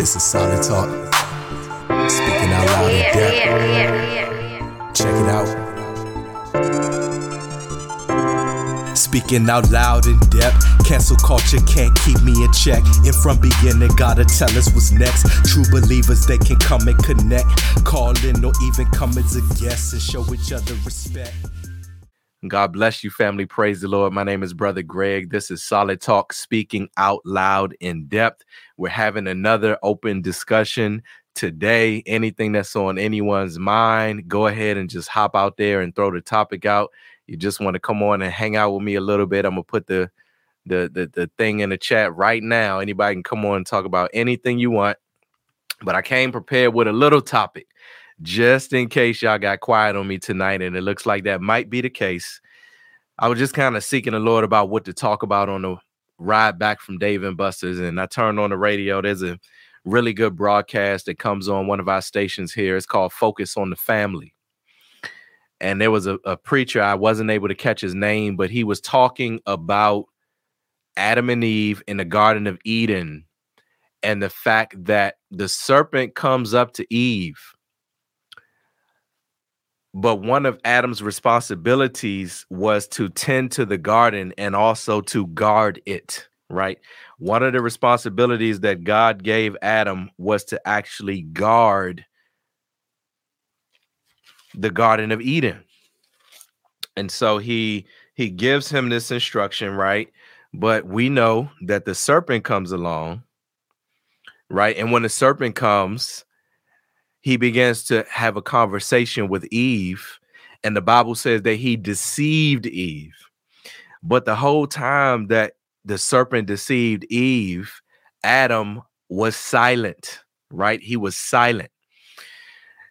This is solid talk. Speaking out loud in depth. Check it out. Speaking out loud in depth. Cancel culture can't keep me in check. And from beginning, gotta tell us what's next. True believers, they can come and connect. Call in or even come as a guest and show each other respect. God bless you, family. Praise the Lord. My name is Brother Greg. This is Solid Talk, speaking out loud in depth. We're having another open discussion today. Anything that's on anyone's mind, go ahead and just hop out there and throw the topic out. You just want to come on and hang out with me a little bit. I'm gonna put the the the, the thing in the chat right now. Anybody can come on and talk about anything you want. But I came prepared with a little topic just in case y'all got quiet on me tonight, and it looks like that might be the case. I was just kind of seeking the Lord about what to talk about on the ride back from Dave and Buster's, and I turned on the radio. There's a really good broadcast that comes on one of our stations here. It's called Focus on the Family. And there was a, a preacher, I wasn't able to catch his name, but he was talking about Adam and Eve in the Garden of Eden and the fact that the serpent comes up to Eve but one of Adam's responsibilities was to tend to the garden and also to guard it, right? One of the responsibilities that God gave Adam was to actually guard the garden of Eden. And so he he gives him this instruction, right? But we know that the serpent comes along, right? And when the serpent comes, he begins to have a conversation with Eve, and the Bible says that he deceived Eve. But the whole time that the serpent deceived Eve, Adam was silent, right? He was silent.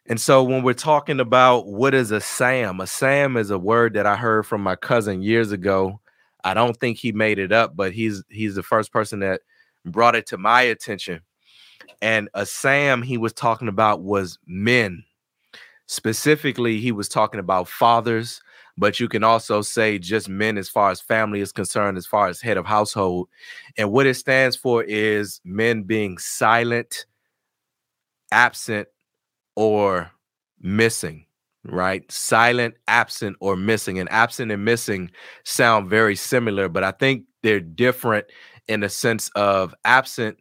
And so when we're talking about what is a SAM, a SAM is a word that I heard from my cousin years ago. I don't think he made it up, but he's he's the first person that brought it to my attention. And a SAM he was talking about was men. Specifically, he was talking about fathers, but you can also say just men as far as family is concerned, as far as head of household. And what it stands for is men being silent, absent, or missing, right? Silent, absent, or missing. And absent and missing sound very similar, but I think they're different in the sense of absent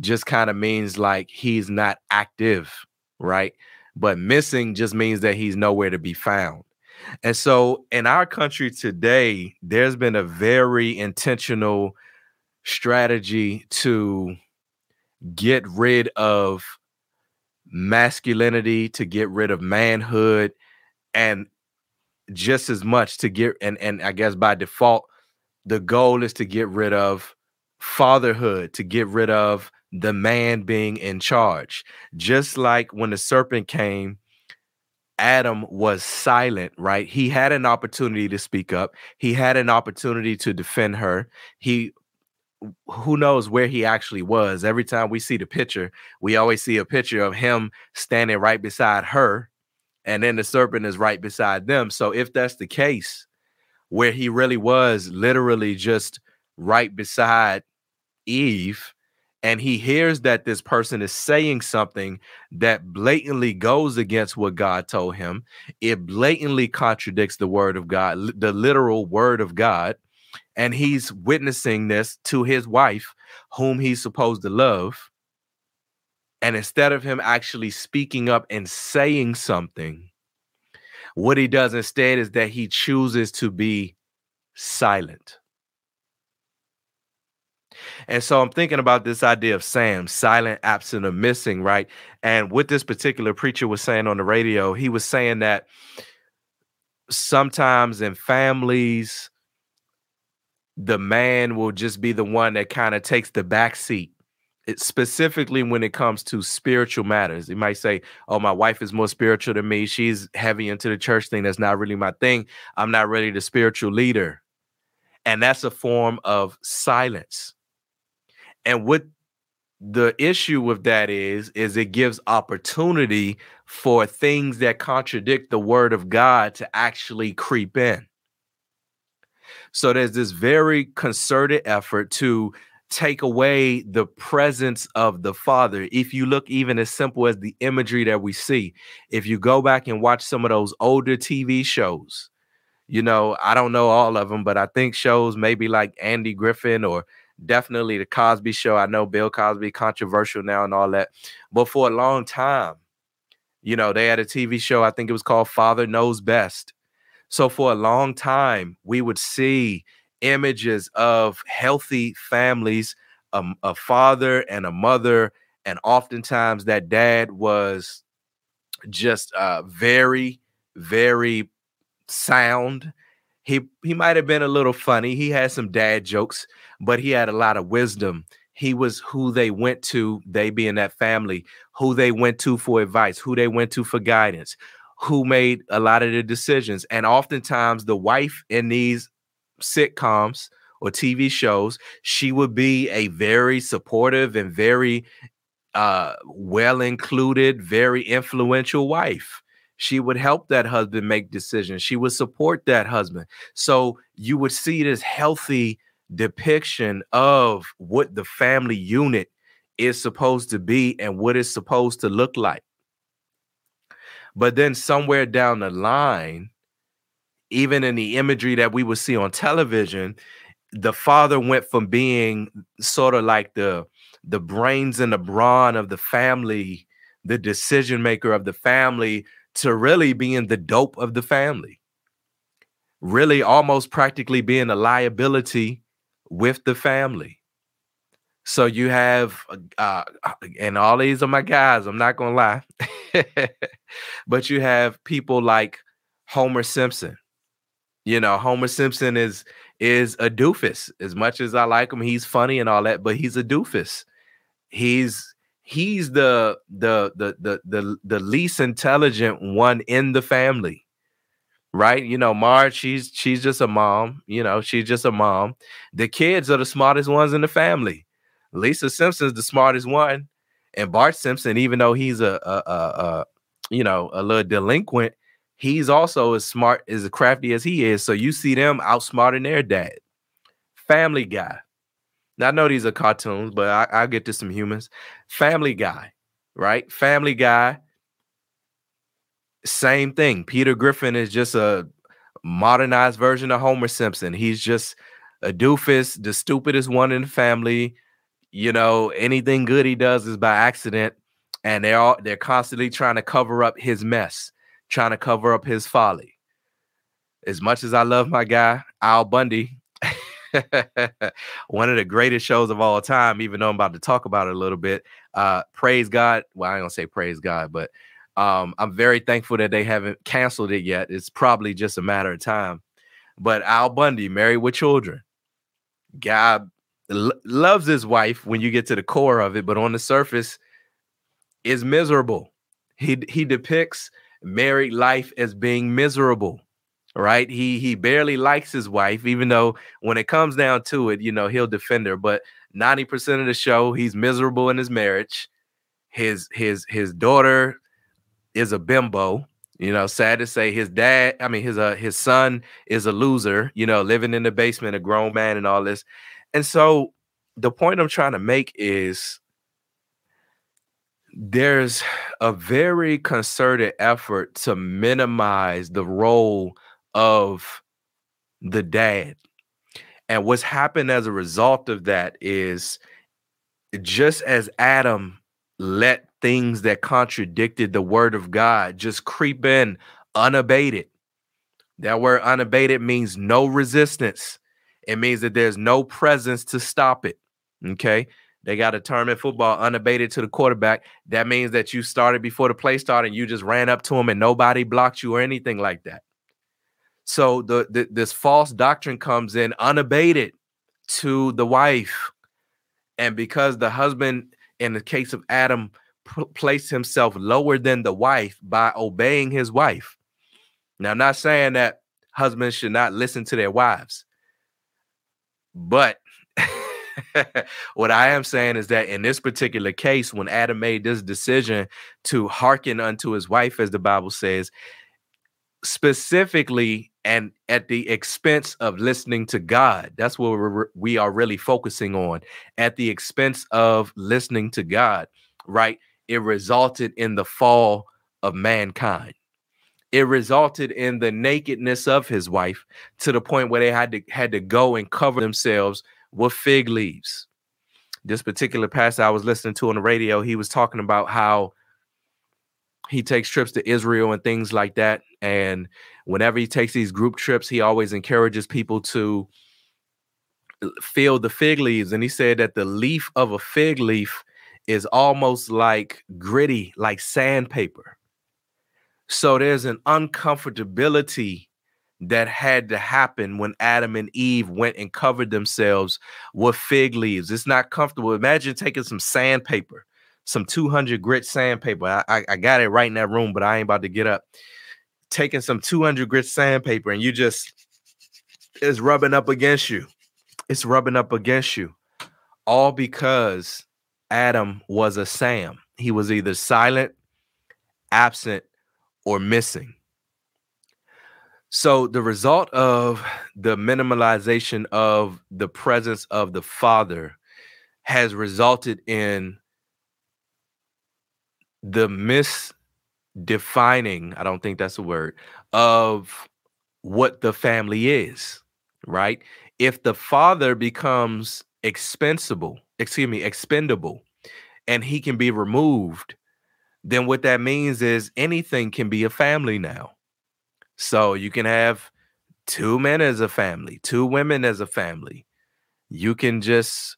just kind of means like he's not active, right? But missing just means that he's nowhere to be found. And so in our country today, there's been a very intentional strategy to get rid of masculinity, to get rid of manhood, and just as much to get and and I guess by default, the goal is to get rid of fatherhood, to get rid of the man being in charge. Just like when the serpent came, Adam was silent, right? He had an opportunity to speak up. He had an opportunity to defend her. He who knows where he actually was. Every time we see the picture, we always see a picture of him standing right beside her, and then the serpent is right beside them. So if that's the case, where he really was literally just right beside Eve, and he hears that this person is saying something that blatantly goes against what God told him, it blatantly contradicts the word of God, the literal word of God, and he's witnessing this to his wife, whom he's supposed to love. And instead of him actually speaking up and saying something, what he does instead is that he chooses to be silent. And so I'm thinking about this idea of SAM, silent, absent, or missing, right? And what this particular preacher was saying on the radio, he was saying that sometimes in families, the man will just be the one that kind of takes the back seat. It, specifically when it comes to spiritual matters. He might say, Oh, my wife is more spiritual than me. She's heavy into the church thing. That's not really my thing. I'm not really the spiritual leader. And that's a form of silence. And what the issue with that is is it gives opportunity for things that contradict the word of God to actually creep in. So there's this very concerted effort to take away the presence of the father. If you look even as simple as the imagery that we see, if you go back and watch some of those older TV shows, you know, I don't know all of them, but I think shows maybe like Andy Griffin or definitely the Cosby show. I know Bill Cosby controversial now and all that. But for a long time, you know, they had a TV show, I think it was called Father Knows Best. So for a long time, we would see images of healthy families, um, a father and a mother, and oftentimes that dad was just uh, very, very sound. He he might have been a little funny. He had some dad jokes, but he had a lot of wisdom. He was who they went to, they being that family, who they went to for advice, who they went to for guidance, who made a lot of the decisions. And oftentimes the wife in these sitcoms or TV shows, she would be a very supportive and very uh, well included, very influential wife. She would help that husband make decisions. She would support that husband. So you would see this healthy depiction of what the family unit is supposed to be and what it's supposed to look like. But then somewhere down the line, even in the imagery that we would see on television, the father went from being sort of like the the brains and the brawn of the family, the decision maker of the family, to really being the dope of the family. Really almost practically being a liability with the family. So you have, uh, uh and all these are my guys, I'm not gonna lie, but you have people like Homer Simpson, you know, Homer Simpson is is a doofus. As much as I like him, he's funny and all that, but he's a doofus. He's he's the the the the the, the least intelligent one in the family. Right? You know, Marge, she's she's just a mom, you know, she's just a mom. The kids are the smartest ones in the family. Lisa Simpson's the smartest one. And Bart Simpson, even though he's a, a, a, a you know, a little delinquent, he's also as smart as crafty as he is. So you see them outsmarting their dad. Family Guy. Now I know these are cartoons, but I, I'll get to some humans. Family Guy, right? Family Guy. Same thing. Peter Griffin is just a modernized version of Homer Simpson. He's just a doofus, the stupidest one in the family. You know, anything good he does is by accident, and they're all they're constantly trying to cover up his mess trying to cover up his folly. As much as I love my guy, Al Bundy, one of the greatest shows of all time, even though I'm about to talk about it a little bit. Uh, praise God. Well, I don't say praise God, but um, I'm very thankful that they haven't canceled it yet. It's probably just a matter of time. But Al Bundy, married with children, God l- loves his wife when you get to the core of it, but on the surface, is miserable. He he depicts married life as being miserable right he he barely likes his wife even though when it comes down to it you know he'll defend her but 90% of the show he's miserable in his marriage his his his daughter is a bimbo you know sad to say his dad i mean his uh his son is a loser you know living in the basement a grown man and all this and so the point i'm trying to make is there's a very concerted effort to minimize the role of the dad. And what's happened as a result of that is just as Adam let things that contradicted the word of God just creep in unabated. That word unabated means no resistance. It means that there's no presence to stop it. Okay. They got a term in football unabated to the quarterback. That means that you started before the play started and you just ran up to him and nobody blocked you or anything like that. So the, the this false doctrine comes in unabated to the wife. And because the husband, in the case of Adam, p- placed himself lower than the wife by obeying his wife. Now, I'm not saying that husbands should not listen to their wives, but what I am saying is that in this particular case, when Adam made this decision to hearken unto his wife, as the Bible says, specifically and at the expense of listening to God. That's what we're, we are really focusing on. At the expense of listening to God, right? It resulted in the fall of mankind. It resulted in the nakedness of his wife to the point where they had to had to go and cover themselves with fig leaves. This particular pastor I was listening to on the radio, he was talking about how he takes trips to Israel and things like that. And whenever he takes these group trips, he always encourages people to uh, feel the fig leaves. And he said that the leaf of a fig leaf is almost like gritty, like sandpaper. So there's an uncomfortability that had to happen when Adam and Eve went and covered themselves with fig leaves. It's not comfortable. Imagine taking some sandpaper some 200 grit sandpaper. I, I, I got it right in that room, but I ain't about to get up. Taking some 200 grit sandpaper and you just is rubbing up against you. It's rubbing up against you. All because Adam was a SAM. He was either silent, absent, or missing. So the result of the minimalization of the presence of the father has resulted in the misdefining, I don't think that's a word, of what the family is, right? If the father becomes expensible, excuse me, expendable, and he can be removed, then what that means is anything can be a family now. So you can have two men as a family, two women as a family. You can just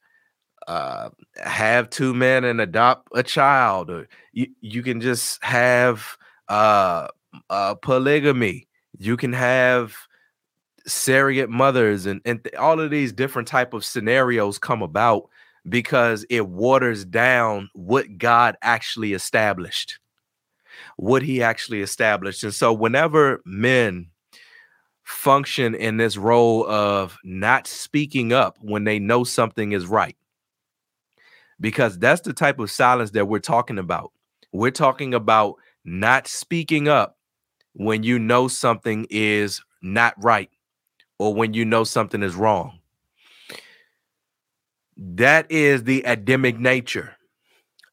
uh, have two men and adopt a child, or you, you can just have uh, uh, polygamy. You can have surrogate mothers, and and th- all of these different type of scenarios come about because it waters down what God actually established, what He actually established, and so whenever men function in this role of not speaking up when they know something is right because that's the type of silence that we're talking about. We're talking about not speaking up when you know something is not right or when you know something is wrong. That is the Adamic nature.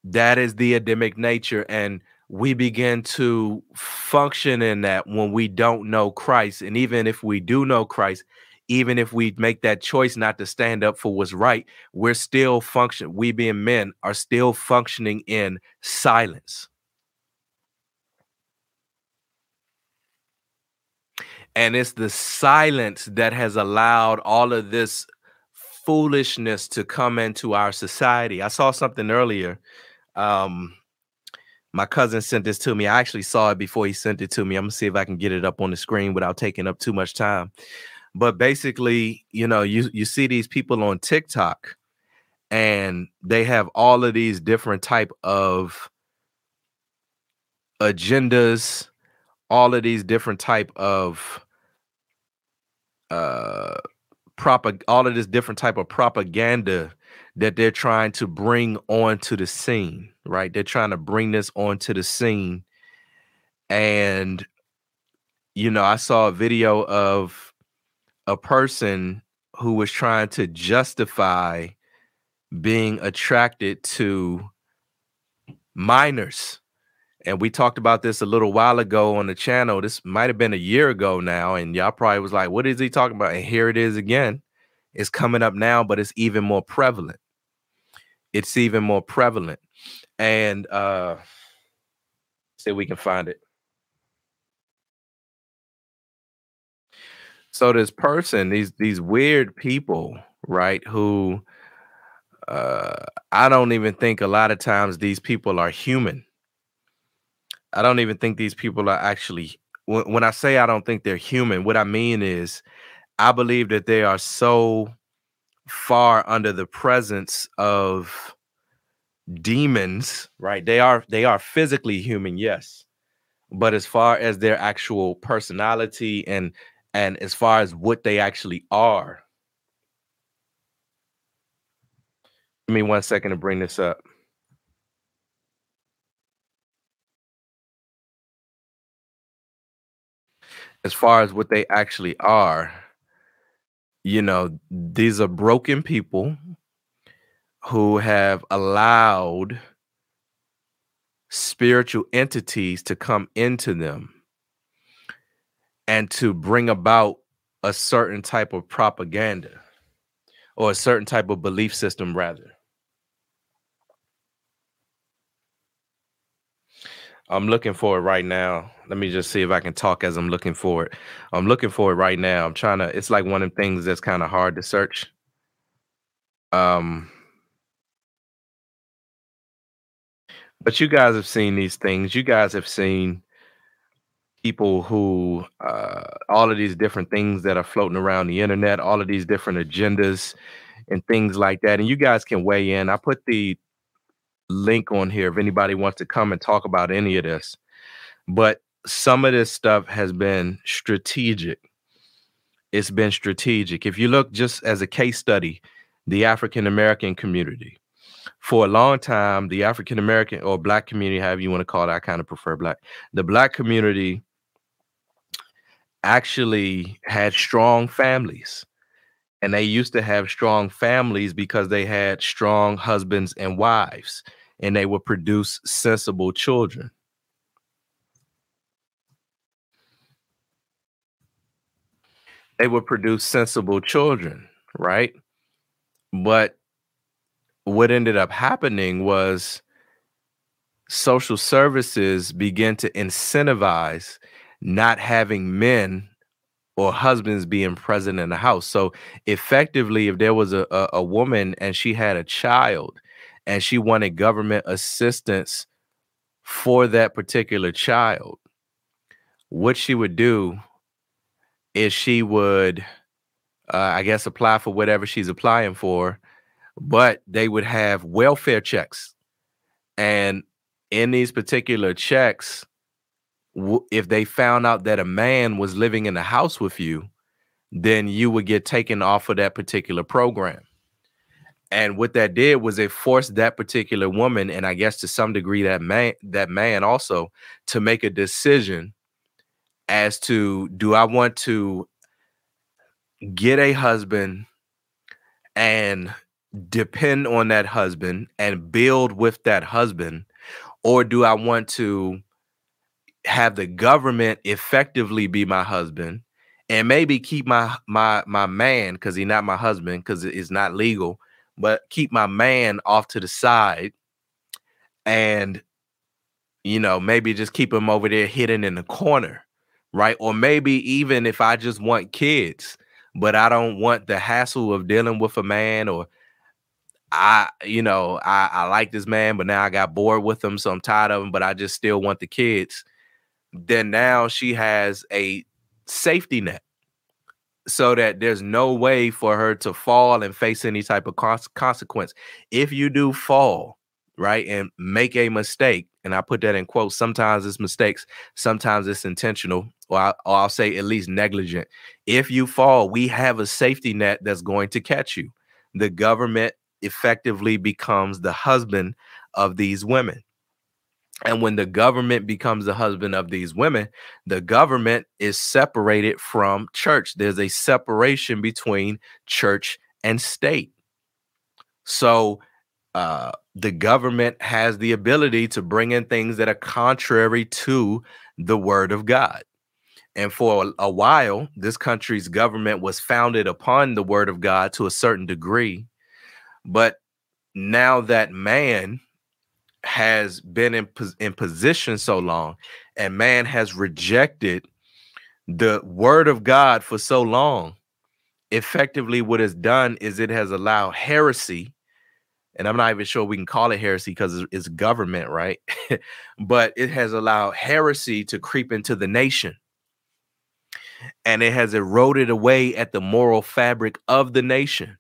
That is the Adamic nature. And we begin to function in that when we don't know Christ. And even if we do know Christ, even if we make that choice not to stand up for what's right, we're still function. We being men are still functioning in silence. And it's the silence that has allowed all of this foolishness to come into our society. I saw something earlier. Um, my cousin sent this to me. I actually saw it before he sent it to me. I'm gonna see if I can get it up on the screen without taking up too much time but basically you know you you see these people on tiktok and they have all of these different type of agendas all of these different type of uh propag- all of this different type of propaganda that they're trying to bring onto the scene right? They're trying to bring this onto the scene. And you know i saw a video of a person who was trying to justify being attracted to minors. And we talked about this a little while ago on the channel. This might have been a year ago now. And y'all probably was like, what is he talking about? And here it is again. It's coming up now, but it's even more prevalent. It's even more prevalent. And uh see if we can find it. So this person these these weird people right who uh i don't even think a lot of times these people are human. I don't even think these people are actually when, when i say i don't think they're human what i mean is i believe that they are so far under the presence of demons right? They are they are physically human yes. But as far as their actual personality and and as far as what they actually are. Give me one second to bring this up. as far as what they actually are, you know, these are broken people who have allowed spiritual entities to come into them and to bring about a certain type of propaganda or a certain type of belief system rather. I'm looking for it right now. Let me just see if i can talk as i'm looking for it. I'm looking for it right now. I'm trying to it's like one of the things that's kind of hard to search. Um but you guys have seen these things. You guys have seen people who uh, all of these different things that are floating around the internet, all of these different agendas and things like that. And you guys can weigh in. I put the link on here if anybody wants to come and talk about any of this. But some of this stuff has been strategic. It's been strategic. If you look just as a case study, the African American community. For a long time, the African American or black community, however you want to call it, I kind of prefer black. The black community actually had strong families. And they used to have strong families because they had strong husbands and wives, and they would produce sensible children. They would produce sensible children, right? But what ended up happening was social services began to incentivize not having men or husbands being present in the house. So effectively, if there was a, a, a, woman and she had a child and she wanted government assistance for that particular child, what she would do is she would, uh, I guess, apply for whatever she's applying for, but they would have welfare checks. And in these particular checks, if they found out that a man was living in the house with you, then you would get taken off of that particular program. And what that did was it forced that particular woman, and I guess to some degree that man, that man also, to make a decision as to do I want to get a husband and depend on that husband and build with that husband, or do I want to have the government effectively be my husband and maybe keep my my my man because he's not my husband because it's not legal but keep my man off to the side and you know maybe just keep him over there hidden in the corner right? Or maybe even if i just want kids but i don't want the hassle of dealing with a man or I, you know, I, I like this man, but now I got bored with him, so I'm tired of him, but I just still want the kids then now she has a safety net so that there's no way for her to fall and face any type of consequence. If you do fall, right, and make a mistake, and I put that in quotes, sometimes it's mistakes, sometimes it's intentional, or, I, or I'll say at least negligent. If you fall, we have a safety net that's going to catch you. The government effectively becomes the husband of these women. And when the government becomes the husband of these women, the government is separated from church. There's a separation between church and state. So uh, the government has the ability to bring in things that are contrary to the word of God. And for a, a while, this country's government was founded upon the word of God to a certain degree. But now that man has been in, in position so long and man has rejected the word of God for so long, effectively what it's done is it has allowed heresy, and I'm not even sure we can call it heresy because it's government, right? but it has allowed heresy to creep into the nation. And it has eroded away at the moral fabric of the nation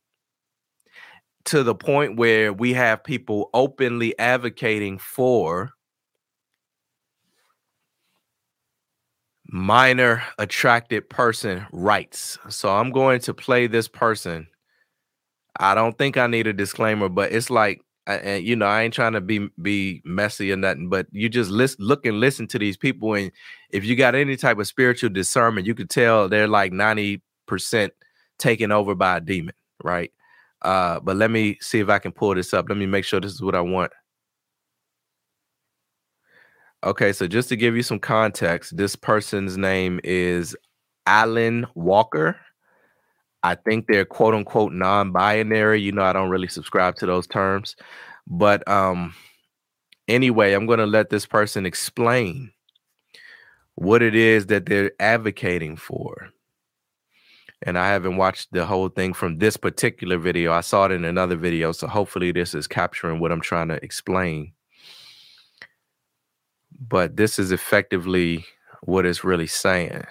to the point where we have people openly advocating for minor attracted person rights. So I'm going to play this person. I don't think I need a disclaimer, but it's like and you know, I ain't trying to be be messy or nothing, but you just listen, look and listen to these people, and if you got any type of spiritual discernment, you could tell they're like ninety percent taken over by a demon, right? Uh, but let me see if I can pull this up. Let me make sure this is what I want. Okay, so just to give you some context, this person's name is Allyn Walker. I think they're quote unquote non-binary. You know, I don't really subscribe to those terms. But um anyway, I'm going to let this person explain what it is that they're advocating for. And I haven't watched the whole thing from this particular video. I saw it in another video, so hopefully this is capturing what I'm trying to explain. But this is effectively what it's really saying.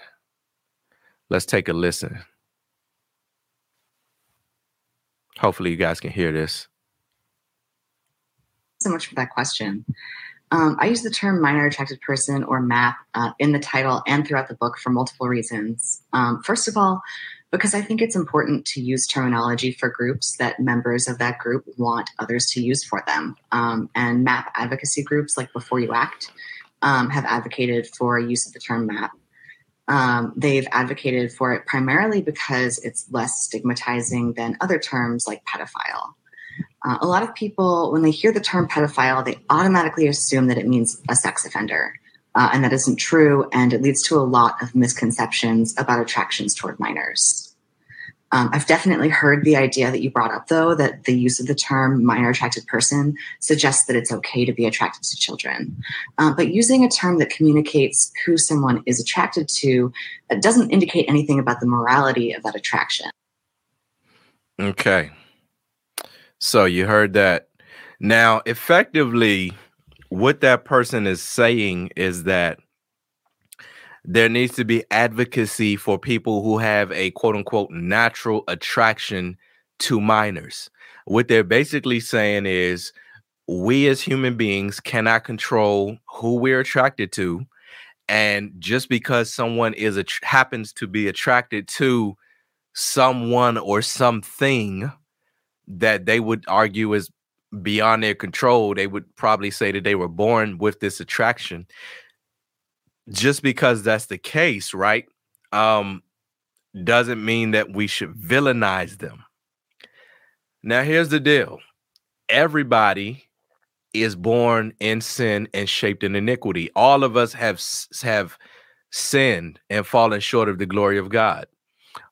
Let's take a listen. Hopefully, you guys can hear this. So much for that question. Um, I use the term minor attracted person or MAP uh, in the title and throughout the book for multiple reasons. Um, first of all, because I think it's important to use terminology for groups that members of that group want others to use for them. Um, and MAP advocacy groups like B4U-ACT um, have advocated for use of the term MAP um, they've advocated for it primarily because it's less stigmatizing than other terms like pedophile. Uh, a lot of people, when they hear the term pedophile, they automatically assume that it means a sex offender. Uh, and that isn't true, and it leads to a lot of misconceptions about attractions toward minors. Um, I've definitely heard the idea that you brought up, though, that the use of the term minor attracted person suggests that it's okay to be attracted to children. Uh, but using a term that communicates who someone is attracted to doesn't indicate anything about the morality of that attraction. Okay. So you heard that. Now, effectively, what that person is saying is that there needs to be advocacy for people who have a quote unquote natural attraction to minors. What they're basically saying is we as human beings cannot control who we're attracted to. And just because someone is a, happens to be attracted to someone or something that they would argue is beyond their control, they would probably say that they were born with this attraction just because that's the case, right? Um, doesn't mean that we should villainize them. Now, here's the deal everybody is born in sin and shaped in iniquity. All of us have have sinned and fallen short of the glory of God.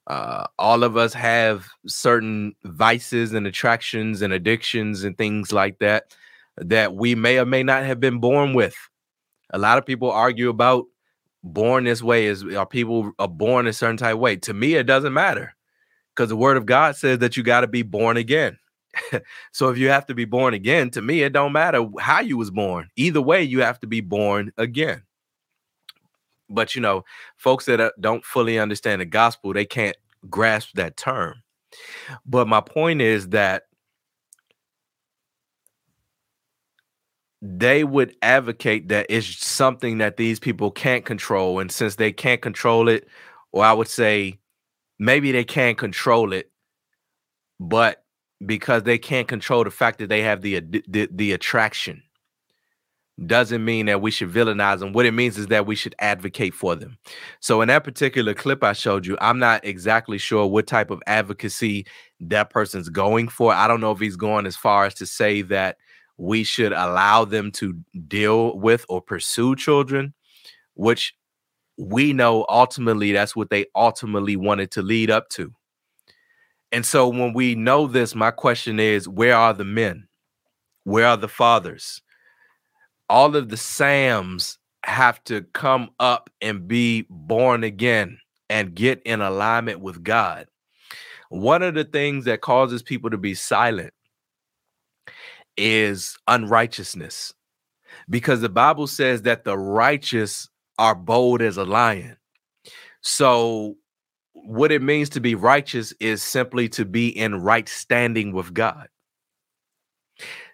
Uh, all of us have certain vices and attractions and addictions and things like that that we may or may not have been born with. A lot of people argue about born this way is are people are born a certain type way. To me, it doesn't matter because the word of God says that you got to be born again. so if you have to be born again, to me, it don't matter how you was born. Either way, you have to be born again. But you know, folks that uh, don't fully understand the gospel, they can't grasp that term. But my point is that they would advocate that it's something that these people can't control. And since they can't control it, or I would say maybe they can control it, but because they can't control the fact that they have the the, the attraction doesn't mean that we should villainize them. What it means is that we should advocate for them. So in that particular clip I showed you, I'm not exactly sure what type of advocacy that person's going for. I don't know if he's going as far as to say that we should allow them to deal with or pursue children, which we know ultimately that's what they ultimately wanted to lead up to. And so when we know this, my question is where are the men? Where are the fathers? All of the SAMs have to come up and be born again and get in alignment with God. One of the things that causes people to be silent is unrighteousness because the Bible says that the righteous are bold as a lion. So, what it means to be righteous is simply to be in right standing with God.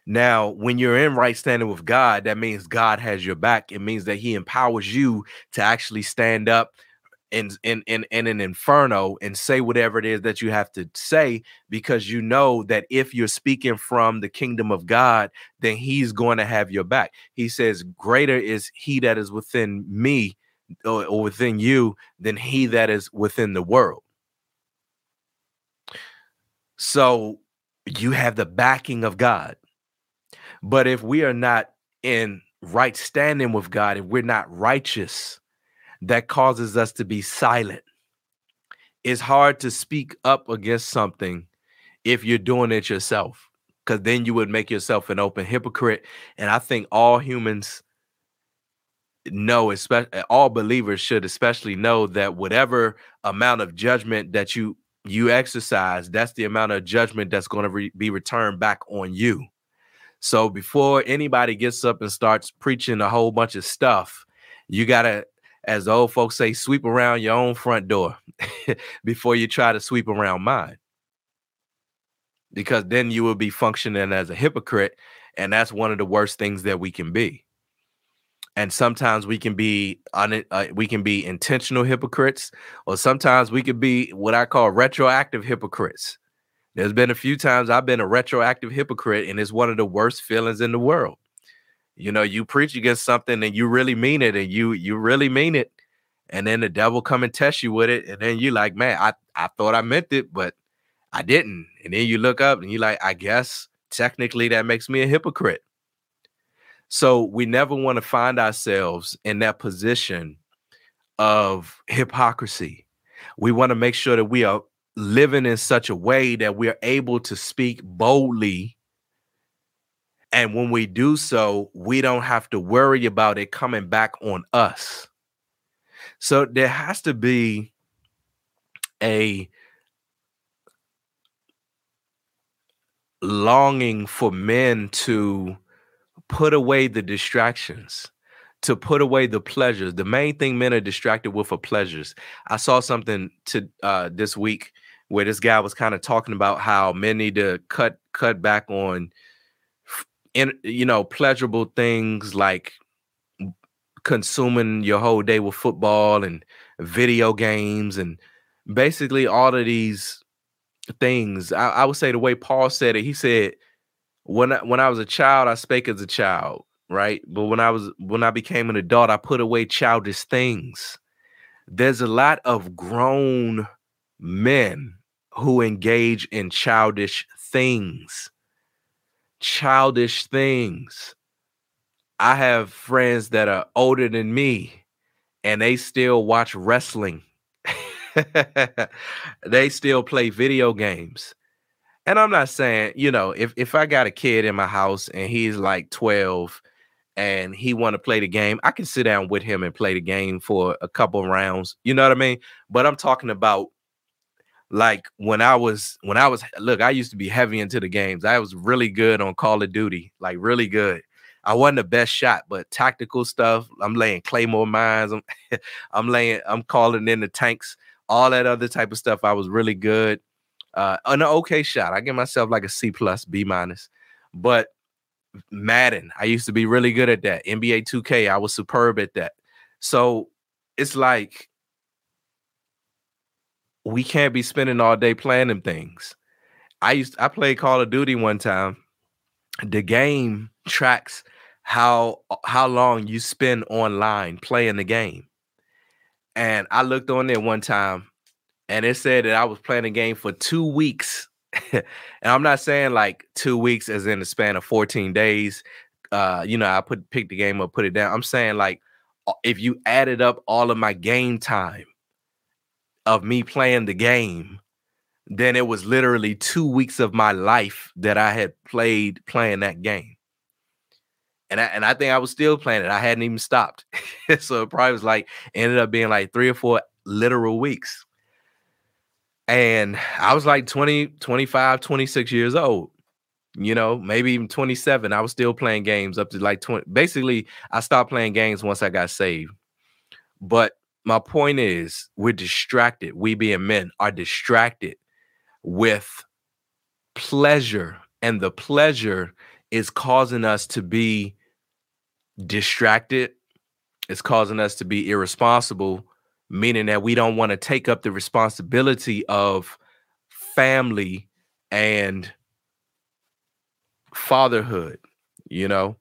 Now, when you're in right standing with God, that means God has your back. It means that He empowers you to actually stand up in, in in in an inferno and say whatever it is that you have to say because you know that if you're speaking from the kingdom of God, then he's going to have your back. He says, Greater is he that is within me or, or within you than he that is within the world. So you have the backing of God. But if we are not in right standing with God, if we're not righteous, that causes us to be silent. It's hard to speak up against something if you're doing it yourself, because then you would make yourself an open hypocrite. And I think all humans know, especially all believers should especially know that whatever amount of judgment that you you exercise, that's the amount of judgment that's going to re- be returned back on you. So before anybody gets up and starts preaching a whole bunch of stuff, you gotta, as the old folks say, sweep around your own front door before you try to sweep around mine. Because then you will be functioning as a hypocrite, and that's one of the worst things that we can be. And sometimes we can be un, uh, we can be intentional hypocrites or sometimes we could be what i call retroactive hypocrites. There's been a few times i've been a retroactive hypocrite and it's one of the worst feelings in the world you know you preach against something and you really mean it and you you really mean it and then the devil come and test you with it and then you like man i i thought i meant it but i didn't and then you look up and you like i guess technically that makes me a hypocrite so we never want to find ourselves in that position of hypocrisy. We want to make sure that we are living in such a way that we are able to speak boldly. And when we do so, we don't have to worry about it coming back on us. So there has to be a longing for men to put away the distractions, to put away the pleasures. The main thing men are distracted with are pleasures. I saw something to uh, this week where this guy was kind of talking about how men need to cut cut back on in you know pleasurable things like consuming your whole day with football and video games and basically all of these things. I, I would say the way Paul said it, he said when I, when I was a child, I spake as a child, right? But when I was when I became an adult, I put away childish things. There's a lot of grown men who engage in childish things. Childish things. I have friends that are older than me and they still watch wrestling. they still play video games and I'm not saying, you know, if if I got a kid in my house and he's like 12 and he want to play the game, I can sit down with him and play the game for a couple rounds. You know what I mean? But I'm talking about like when I was when I was look, I used to be heavy into the games. I was really good on Call of Duty, like really good. I wasn't the best shot, but tactical stuff. I'm laying claymore mines. I'm, I'm laying. I'm calling in the tanks. All that other type of stuff. I was really good. Uh, an okay shot. I give myself like a C plus, B minus. But Madden, I used to be really good at that. NBA 2K, I was superb at that. So it's like we can't be spending all day playing them things. I used I played Call of Duty one time. The game tracks how how long you spend online playing the game. And I looked on there one time and it said that I was playing a game for two weeks. and I'm not saying like two weeks as in the span of 14 days. Uh, you know, I put pick the game up, put it down. I'm saying like if you added up all of my game time of me playing the game, then it was literally two weeks of my life that I had played playing that game. And I, and I think I was still playing it. I hadn't even stopped. so it probably was like ended up being like three or four literal weeks and I was like 20, 25, 26 years old. You know, maybe even 27. I was still playing games up to like 20. Basically, I stopped playing games once I got saved. But my point is, we're distracted. We being men are distracted with pleasure, and the pleasure is causing us to be distracted. It's causing us to be irresponsible meaning that we don't want to take up the responsibility of family and fatherhood, you know.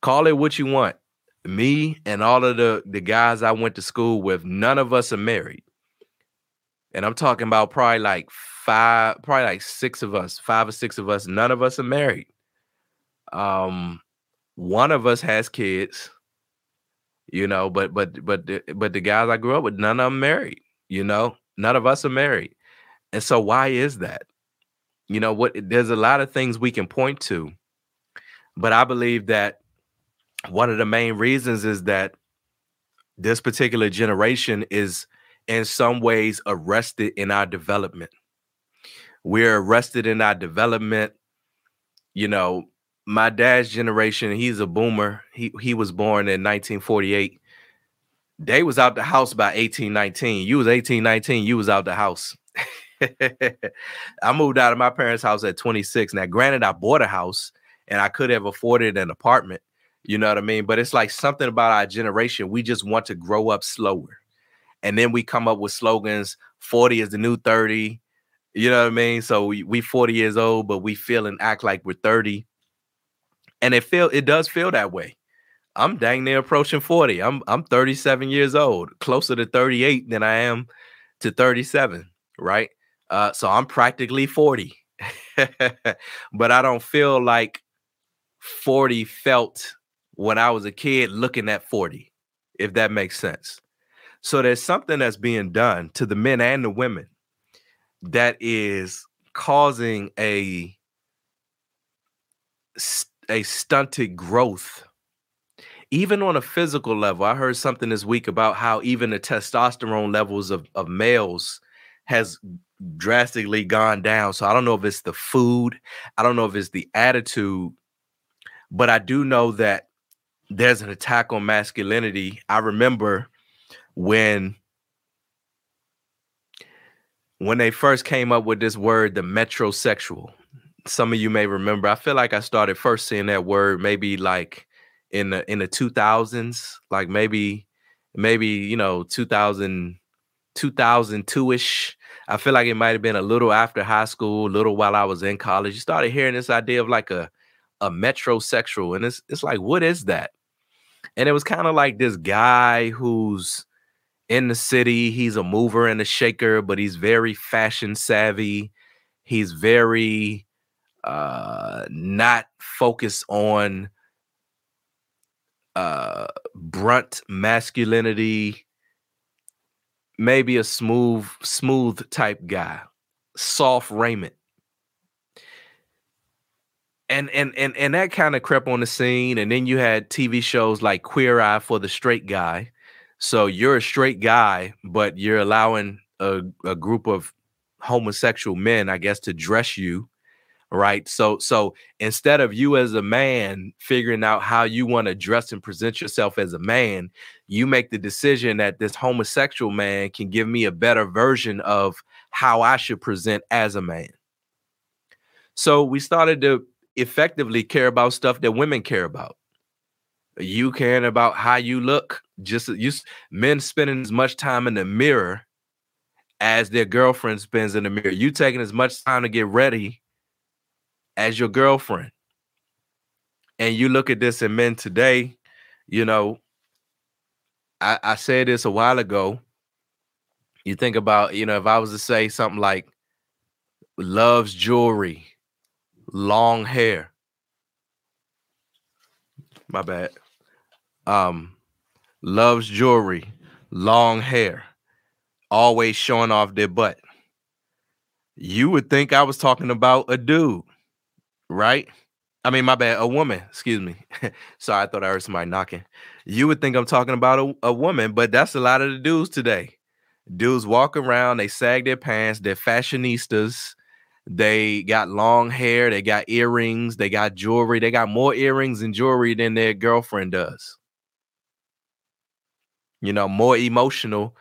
Call it what you want. Me and all of the the guys I went to school with, none of us are married. And I'm talking about probably like five, probably like six of us, five or six of us, none of us are married. Um one of us has kids, you know, but but but the, but the guys I grew up with, none of them married, you know, none of us are married. And so why is that? You know what there's a lot of things we can point to, but I believe that one of the main reasons is that this particular generation is in some ways arrested in our development. We're arrested in our development. You know, my dad's generation, he's a boomer. He he was born in 1948. They was out the house by 1819. You was 1819, you was out the house. I moved out of my parents' house at 26. Now, granted, I bought a house and I could have afforded an apartment, you know what I mean? But it's like something about our generation. We just want to grow up slower. And then we come up with slogans 40 is the new 30. You know what I mean? So we, we 40 years old, but we feel and act like we're 30. And it feel it does feel that way. I'm dang near approaching 40. I'm I'm 37 years old, closer to 38 than I am to 37, right? Uh, so I'm practically 40. but I don't feel like 40 felt when I was a kid looking at 40, if that makes sense. So there's something that's being done to the men and the women that is causing a a stunted growth even on a physical level i heard something this week about how even the testosterone levels of, of males has drastically gone down so i don't know if it's the food i don't know if it's the attitude but i do know that there's an attack on masculinity. I remember when when they first came up with this word, the metrosexual. Some of you may remember. I feel like I started first seeing that word maybe like in the in the 2000s, like maybe maybe you know 2000 2002ish. I feel like it might have been a little after high school, a little while I was in college. You started hearing this idea of like a a metrosexual, and it's it's like, what is that? And it was kind of like this guy who's in the city. He's a mover and a shaker, but he's very fashion savvy. He's very uh not focused on uh brunt masculinity maybe a smooth smooth type guy soft raiment and and and and that kind of crept on the scene and then you had tv shows like queer eye for the straight guy. So you're a straight guy but you're allowing a, a group of homosexual men i guess to dress you right? So so instead of you as a man figuring out how you want to dress and present yourself as a man you make the decision that this homosexual man can give me a better version of how i should present as a man. So we started to effectively care about stuff that women care about. You caring about how you look, just you men spending as much time in the mirror as their girlfriend spends in the mirror. You taking as much time to get ready as your girlfriend. And you look at this in men today, you know, I, I said this a while ago. You think about, you know, if I was to say something like loves jewelry, long hair. My bad. Um, loves jewelry, long hair, always showing off their butt. You would think I was talking about a dude, right? I mean, my bad, a woman, excuse me. Sorry, I thought I heard somebody knocking. You would think I'm talking about a, a woman, but that's a lot of the dudes today. Dudes walk around, they sag their pants, they're fashionistas, they got long hair, they got earrings, they got jewelry, they got more earrings and jewelry than their girlfriend does. You know, more emotional,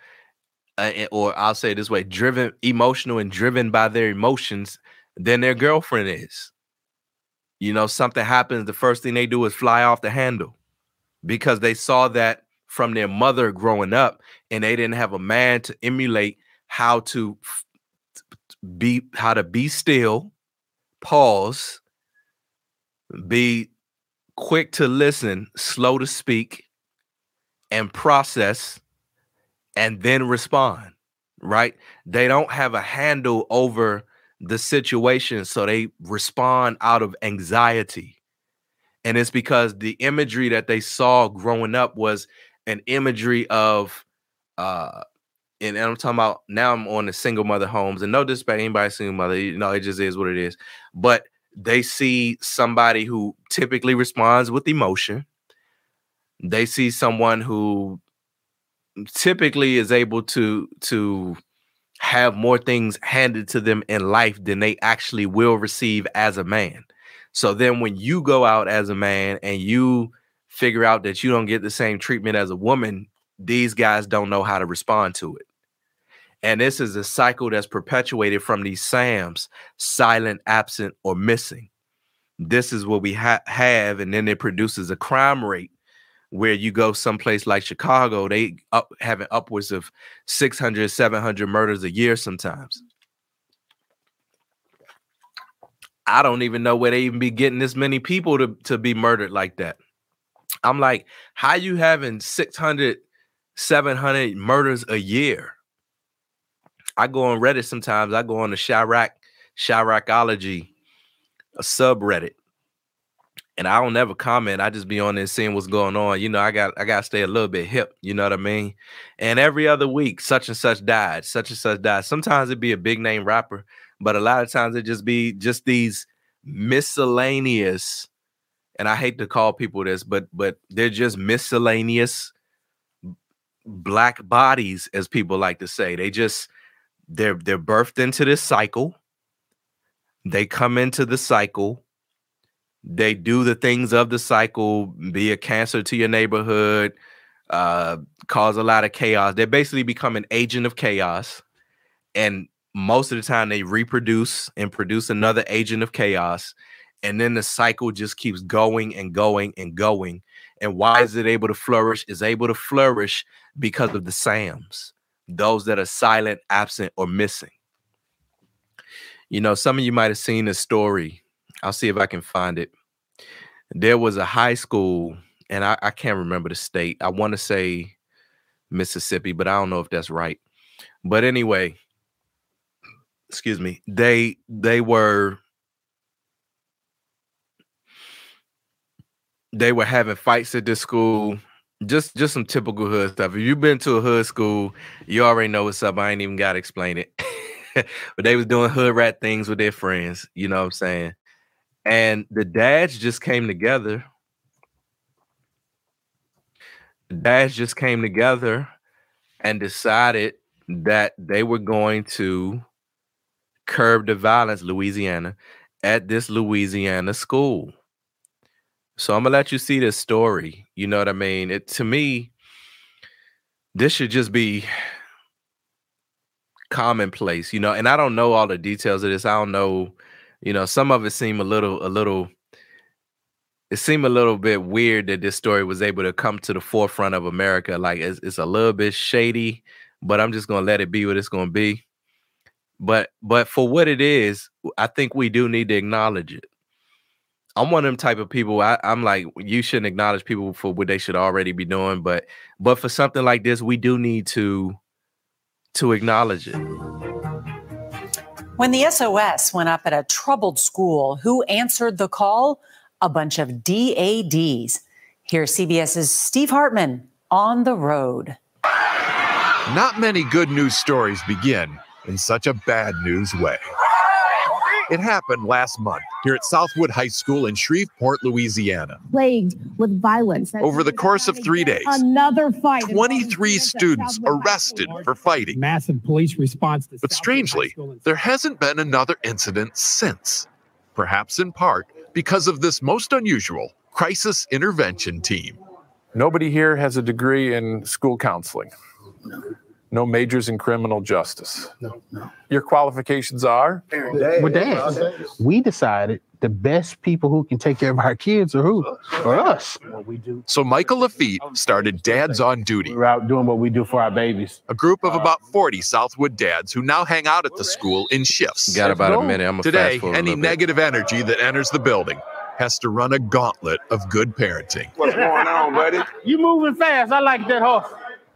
uh, eh, or I'll say this way driven, emotional, and driven by their emotions than their girlfriend is. You know, something happens, the first thing they do is fly off the handle because they saw that from their mother growing up and they didn't have a man to emulate how to be how to be still pause be quick to listen slow to speak and process and then respond right? They don't have a handle over the situation so they respond out of anxiety. And it's because the imagery that they saw growing up was an imagery of uh and, I'm talking about now I'm on the single mother homes and no disrespect anybody single mother, you know, it just is what it is. But they see somebody who typically responds with emotion. They see someone who typically is able to to have more things handed to them in life than they actually will receive as a man. So then when you go out as a man and you figure out that you don't get the same treatment as a woman, these guys don't know how to respond to it. And this is a cycle that's perpetuated from these SAMs silent, absent, or missing. This is what we ha- have. And then it produces a crime rate where you go someplace like Chicago, they up having upwards of 600, 700 murders a year sometimes. I don't even know where they even be getting this many people to, to be murdered like that. I'm like, how you having 600, 700 murders a year? I go on Reddit sometimes. I go on the Chiraq, Chiraqology, a subreddit, and I don't ever comment. I just be on there seeing what's going on. You know, I got I got to stay a little bit hip. You know what I mean? And every other week, such and such died, such and such died. Sometimes it'd be a big name rapper, but a lot of times it just be just these miscellaneous and I hate to call people this, but but they're just miscellaneous black bodies, as people like to say. They just they're they're birthed into this cycle. They come into the cycle. They do the things of the cycle, be a cancer to your neighborhood, uh, cause a lot of chaos. They basically become an agent of chaos. And most of the time they reproduce and produce another agent of chaos and then the cycle just keeps going and going and going and why is it able to flourish is able to flourish because of the sams those that are silent absent or missing. You know some of you might have seen this story. I'll see if i can find it. There was a high school and i, I can't remember the state. I want to say mississippi but i don't know if that's right. But anyway excuse me they they were they were having fights at this school. Just just some typical hood stuff. If you've been to a hood school you already know what's up. I ain't even gotta explain it. But they was doing hood rat things with their friends you know what i'm saying? And the dads just came together. The dads just came together and decided that they were going to curb the violence, Louisiana, at this Louisiana school. So I'm gonna let you see this story. You know what I mean? It to me, this should just be commonplace, you know. And I don't know all the details of this. I don't know, you know, some of it seem a little, a little. It seemed a little bit weird that this story was able to come to the forefront of America. Like it's, it's a little bit shady, but I'm just gonna let it be what it's gonna be but but for what it is, I think we do need to acknowledge it. I'm one of them type of people. I, am like, you shouldn't acknowledge people for what they should already be doing, but but for something like this, we do need to to acknowledge it. When the SOS went up at a troubled school, who answered the call? A bunch of DADs. Here's CBS's Steve Hartman on the road. Not many good news stories begin in such a bad news way. It happened last month here at Southwood High School in Shreveport, Louisiana. Plagued with violence. Over the course of three days, another fight. 23 students arrested for fighting. Massive police response. but strangely, there hasn't been another incident since. Perhaps in part because of this most unusual crisis intervention team. Nobody here has a degree in school counseling. No. No majors in criminal justice. No, no. Your qualifications are? With dad. We decided the best people who can take care of our kids are who? Are us. So Michael Lafitte started Dads on Duty, We're out doing what we do for our babies. a group of about 40 Southwood dads who now hang out at the school in shifts. Got about a minute. I'm gonna Today, fast forward a any little bit. negative energy that enters the building has to run a gauntlet of good parenting. What's going on, buddy? You moving fast. I like that horse.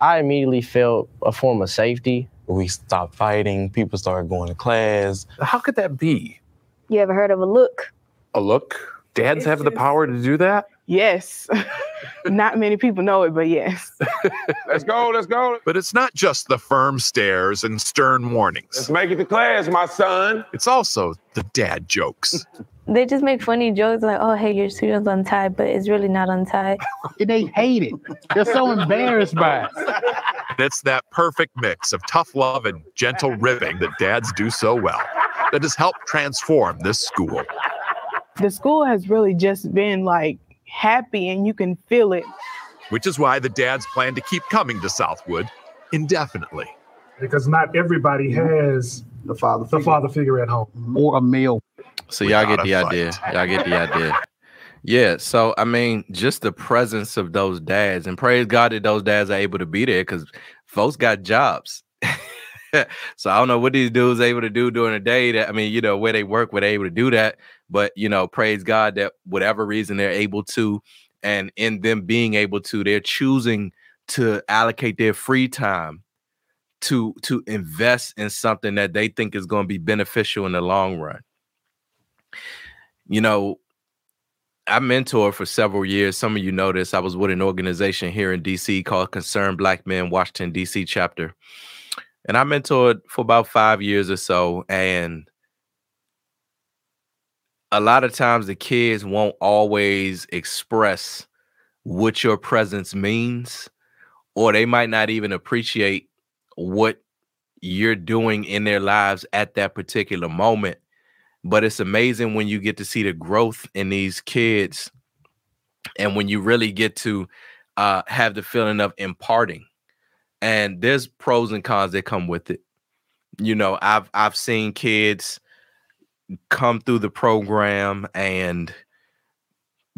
I immediately felt a form of safety. We stopped fighting. People started going to class. How could that be? You ever heard of a look? A look? Dads have the power to do that? Yes. Not many people know it, but yes. Let's go, let's go. But it's not just the firm stares and stern Let's warnings. make it to class, my son. It's also the dad jokes. They just make funny jokes like, oh, hey, your student's untied, but it's really not untied. And they hate it. They're so embarrassed by it. It's that perfect mix of tough love and gentle ribbing that dads do so well that has helped transform this school. The school has really just been like happy and you can feel it. Which is why the dads plan to keep coming to Southwood indefinitely. because not everybody has The father. the father figure at home. Or a male. So y'all get the a idea. fight. Y'all get the idea. Yeah. So I mean, just the presence of those dads, and praise God that those dads are able to be there because folks got jobs. so I don't know what these dudes able to do during the day. That I mean, you know, where they work, where they able to do that. But you know, praise God that whatever reason they're able to, and in them being able to, they're choosing to allocate their free time to to invest in something that they think is going to be beneficial in the long run you know, I mentored for several years. Some of you know this. I was with an organization here in DC called Concerned Black Men, Washington, DC chapter. And I mentored for about five years or so. And a lot of times the kids won't always express what your presence means, or they might not even appreciate what you're doing in their lives at that particular moment. But it's amazing when you get to see the growth in these kids and when you really get to uh, have the feeling of imparting. And there's pros and cons that come with it. You know i've i've seen kids come through the program and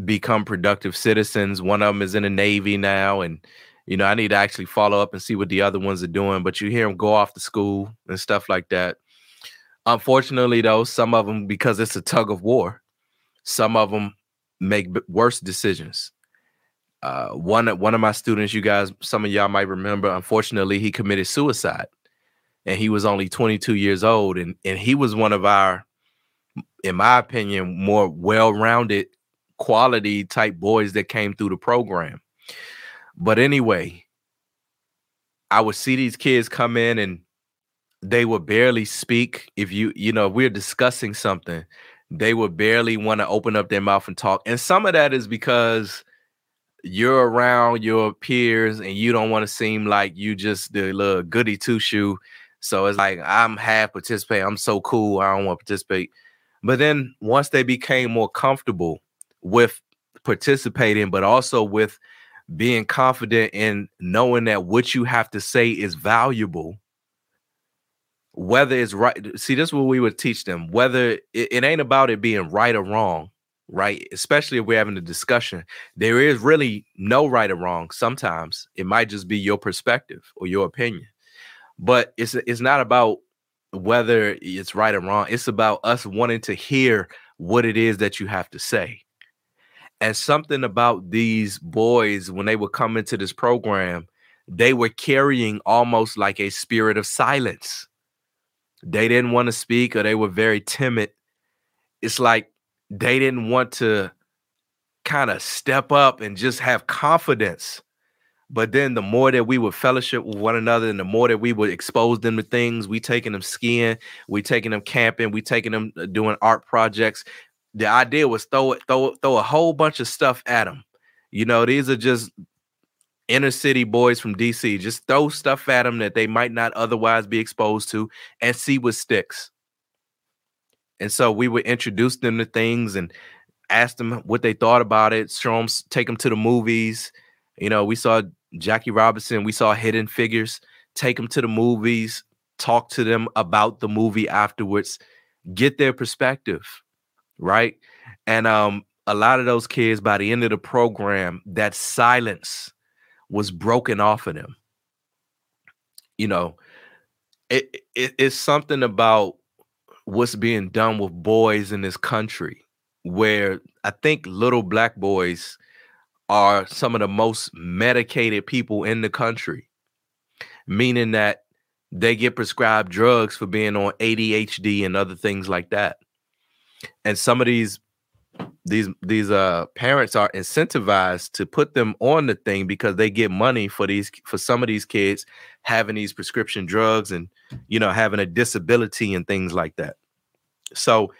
become productive citizens one of them is in the navy now and you know i need to actually follow up and see what the other ones are doing but you hear them go off to school and stuff like that Unfortunately, though, some of them, because it's a tug of war, some of them make worse decisions. Uh, one one of my students, you guys, some of y'all might remember, unfortunately, he committed suicide, and he was only 22 years old, and and he was one of our, in my opinion, more well-rounded, quality type boys that came through the program. But anyway, I would see these kids come in and they would barely speak. If you you know we're discussing something they would barely want to open up their mouth and talk. And some of that is because you're around your peers and you don't want to seem like you just the little goody two shoe so it's like i'm half participating. I'm so cool. I don't want to participate but then once they became more comfortable with participating but also with being confident in knowing that what you have to say is valuable whether it's right see this is what we would teach them whether it, it ain't about it being right or wrong right? Especially if we're having a discussion there is really no right or wrong sometimes. It might just be your perspective or your opinion. But it's it's not about whether it's right or wrong it's about us wanting to hear what it is that you have to say and something about these boys when they would come into this program they were carrying almost like a spirit of silence they didn't want to speak or they were very timid. It's like they didn't want to kind of step up and just have confidence. But then the more that we would fellowship with one another and the more that we would expose them to things, we taking them skiing, we taking them camping, we taking them uh, doing art projects. The idea was throw it, throw throw a whole bunch of stuff at them. You know, these are just inner city boys from DC. Just throw stuff at them that they might not otherwise be exposed to and see what sticks. And so we would introduce them to things and ask them what they thought about it, show them, take them to the movies. You know, we saw Jackie Robinson, we saw Hidden Figures, take them to the movies, talk to them about the movie afterwards, get their perspective, right? And um, a lot of those kids, by the end of the program, that silence was broken off of them. You know, it, it it's something about what's being done with boys in this country where I think little black boys are some of the most medicated people in the country, meaning that they get prescribed drugs for being on ADHD and other things like that. And some of these these these uh parents are incentivized to put them on the thing because they get money for these for some of these kids having these prescription drugs and you know having a disability and things like that so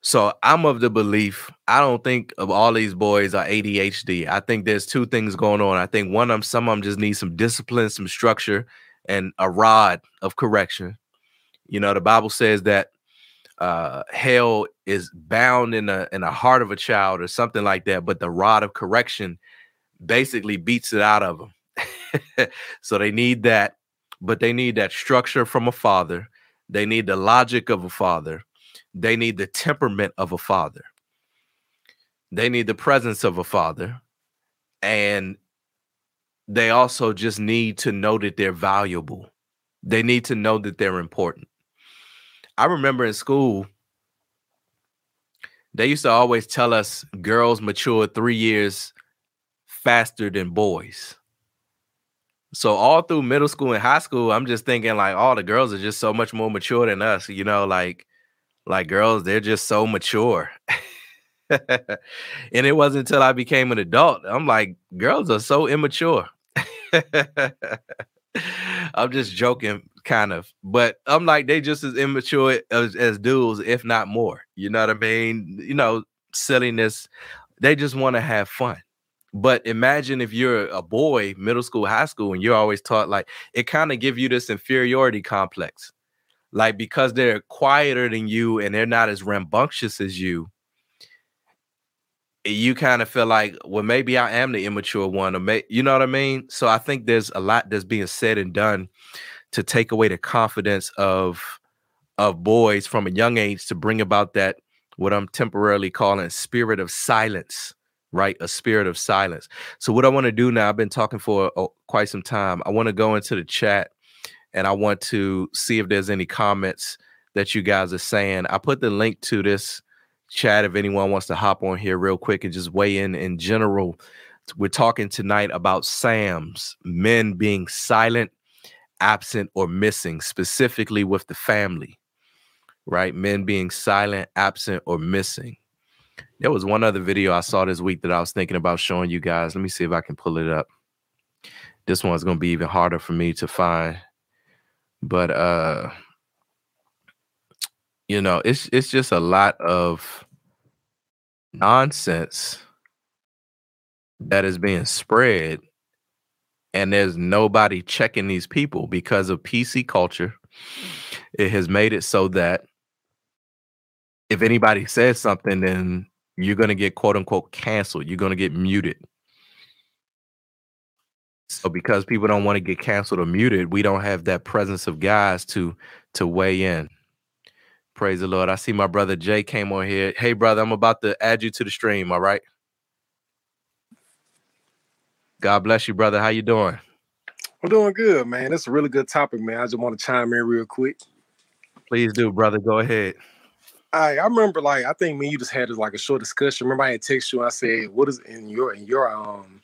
so i'm of the belief i don't think of all these boys are adhd i think there's two things going on i think one of them some of them just need some discipline some structure and a rod of correction you know the bible says that uh, hell is bound in a in a heart of a child or something like that, but the rod of correction basically beats it out of them. so they need that, but they need that structure from a father. They need the logic of a father. They need the temperament of a father. They need the presence of a father. And they also just need to know that they're valuable. They need to know that they're important. I remember in school, they used to always tell us girls mature three years faster than boys. So all through middle school and high school, I'm just thinking like all the girls are just so much more mature than us, you know, like like girls, they're just so mature. and it wasn't until I became an adult, I'm like, girls are so immature. I'm just joking, kind of, but I'm like they just as immature as, as dudes, if not more. You know what I mean? You know, silliness. They just want to have fun. But imagine if you're a boy, middle school, high school, and you're always taught like it kind of give you this inferiority complex, like because they're quieter than you and they're not as rambunctious as you eh, you kind of feel like, well, maybe I am the immature one, or may, you know what I mean? So I think there's a lot that's being said and done to take away the confidence of of boys from a young age to bring about that what I'm temporarily calling spirit of silence, right? A spirit of silence. So what I want to do now, I've been talking for oh, quite some time. I want to go into the chat and I want to see if there's any comments that you guys are saying. I put the link to this chat if anyone wants to hop on here real quick and just weigh in in general. We're talking tonight about SAMs, men being silent, absent, or missing, specifically with the family, right? Men being silent, absent, or missing. There was one other video I saw this week that I was thinking about showing you guys. Let me see if I can pull it up. This one's going to be even harder for me to find. But uh you know, it's it's just a lot of nonsense that is being spread and there's nobody checking these people because of PC culture. It has made it so that if anybody says something, then you're going to get quote unquote canceled. You're going to get muted. So because people don't want to get canceled or muted, we don't have that presence of guys to to weigh in. Praise the Lord. I see my brother Jay came on here. Hey, brother, I'm about to add you to the stream. All right. God bless you, brother. How you doing? I'm doing good, man. That's a really good topic, man. I just want to chime in real quick. Please do, brother. Go ahead. I I remember like I think me you just had like a short discussion. Remember I had text you and I said, What is in your in your um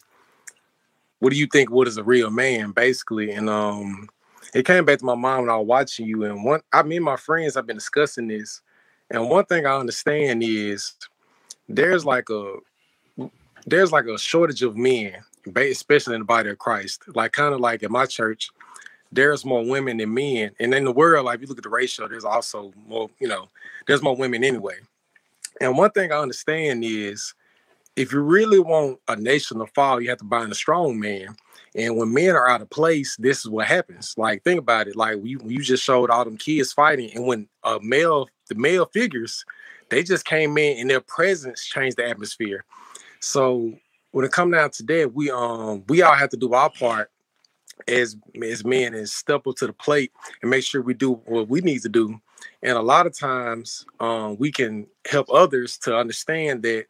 what do you think what is a real man, basically? And um it came back to my mind when I was watching you. And one, I mean, my friends have been discussing this. And one thing I understand is there's like a there's like a shortage of men, especially in the body of Christ. Like kind of like in my church, there's more women than men. And in the world, like if you look at the ratio, there's also more, you know, there's more women anyway. And one thing I understand is if you really want a nation to fall, you have to bind a strong man. And when men are out of place, this is what happens. Like, think about it. Like, you, you just showed all them kids fighting, and when a male, the male figures, they just came in and their presence changed the atmosphere. So when it come down to that, we um we all have to do our part as as men and step up to the plate and make sure we do what we need to do And a lot of times um, we can help others to understand that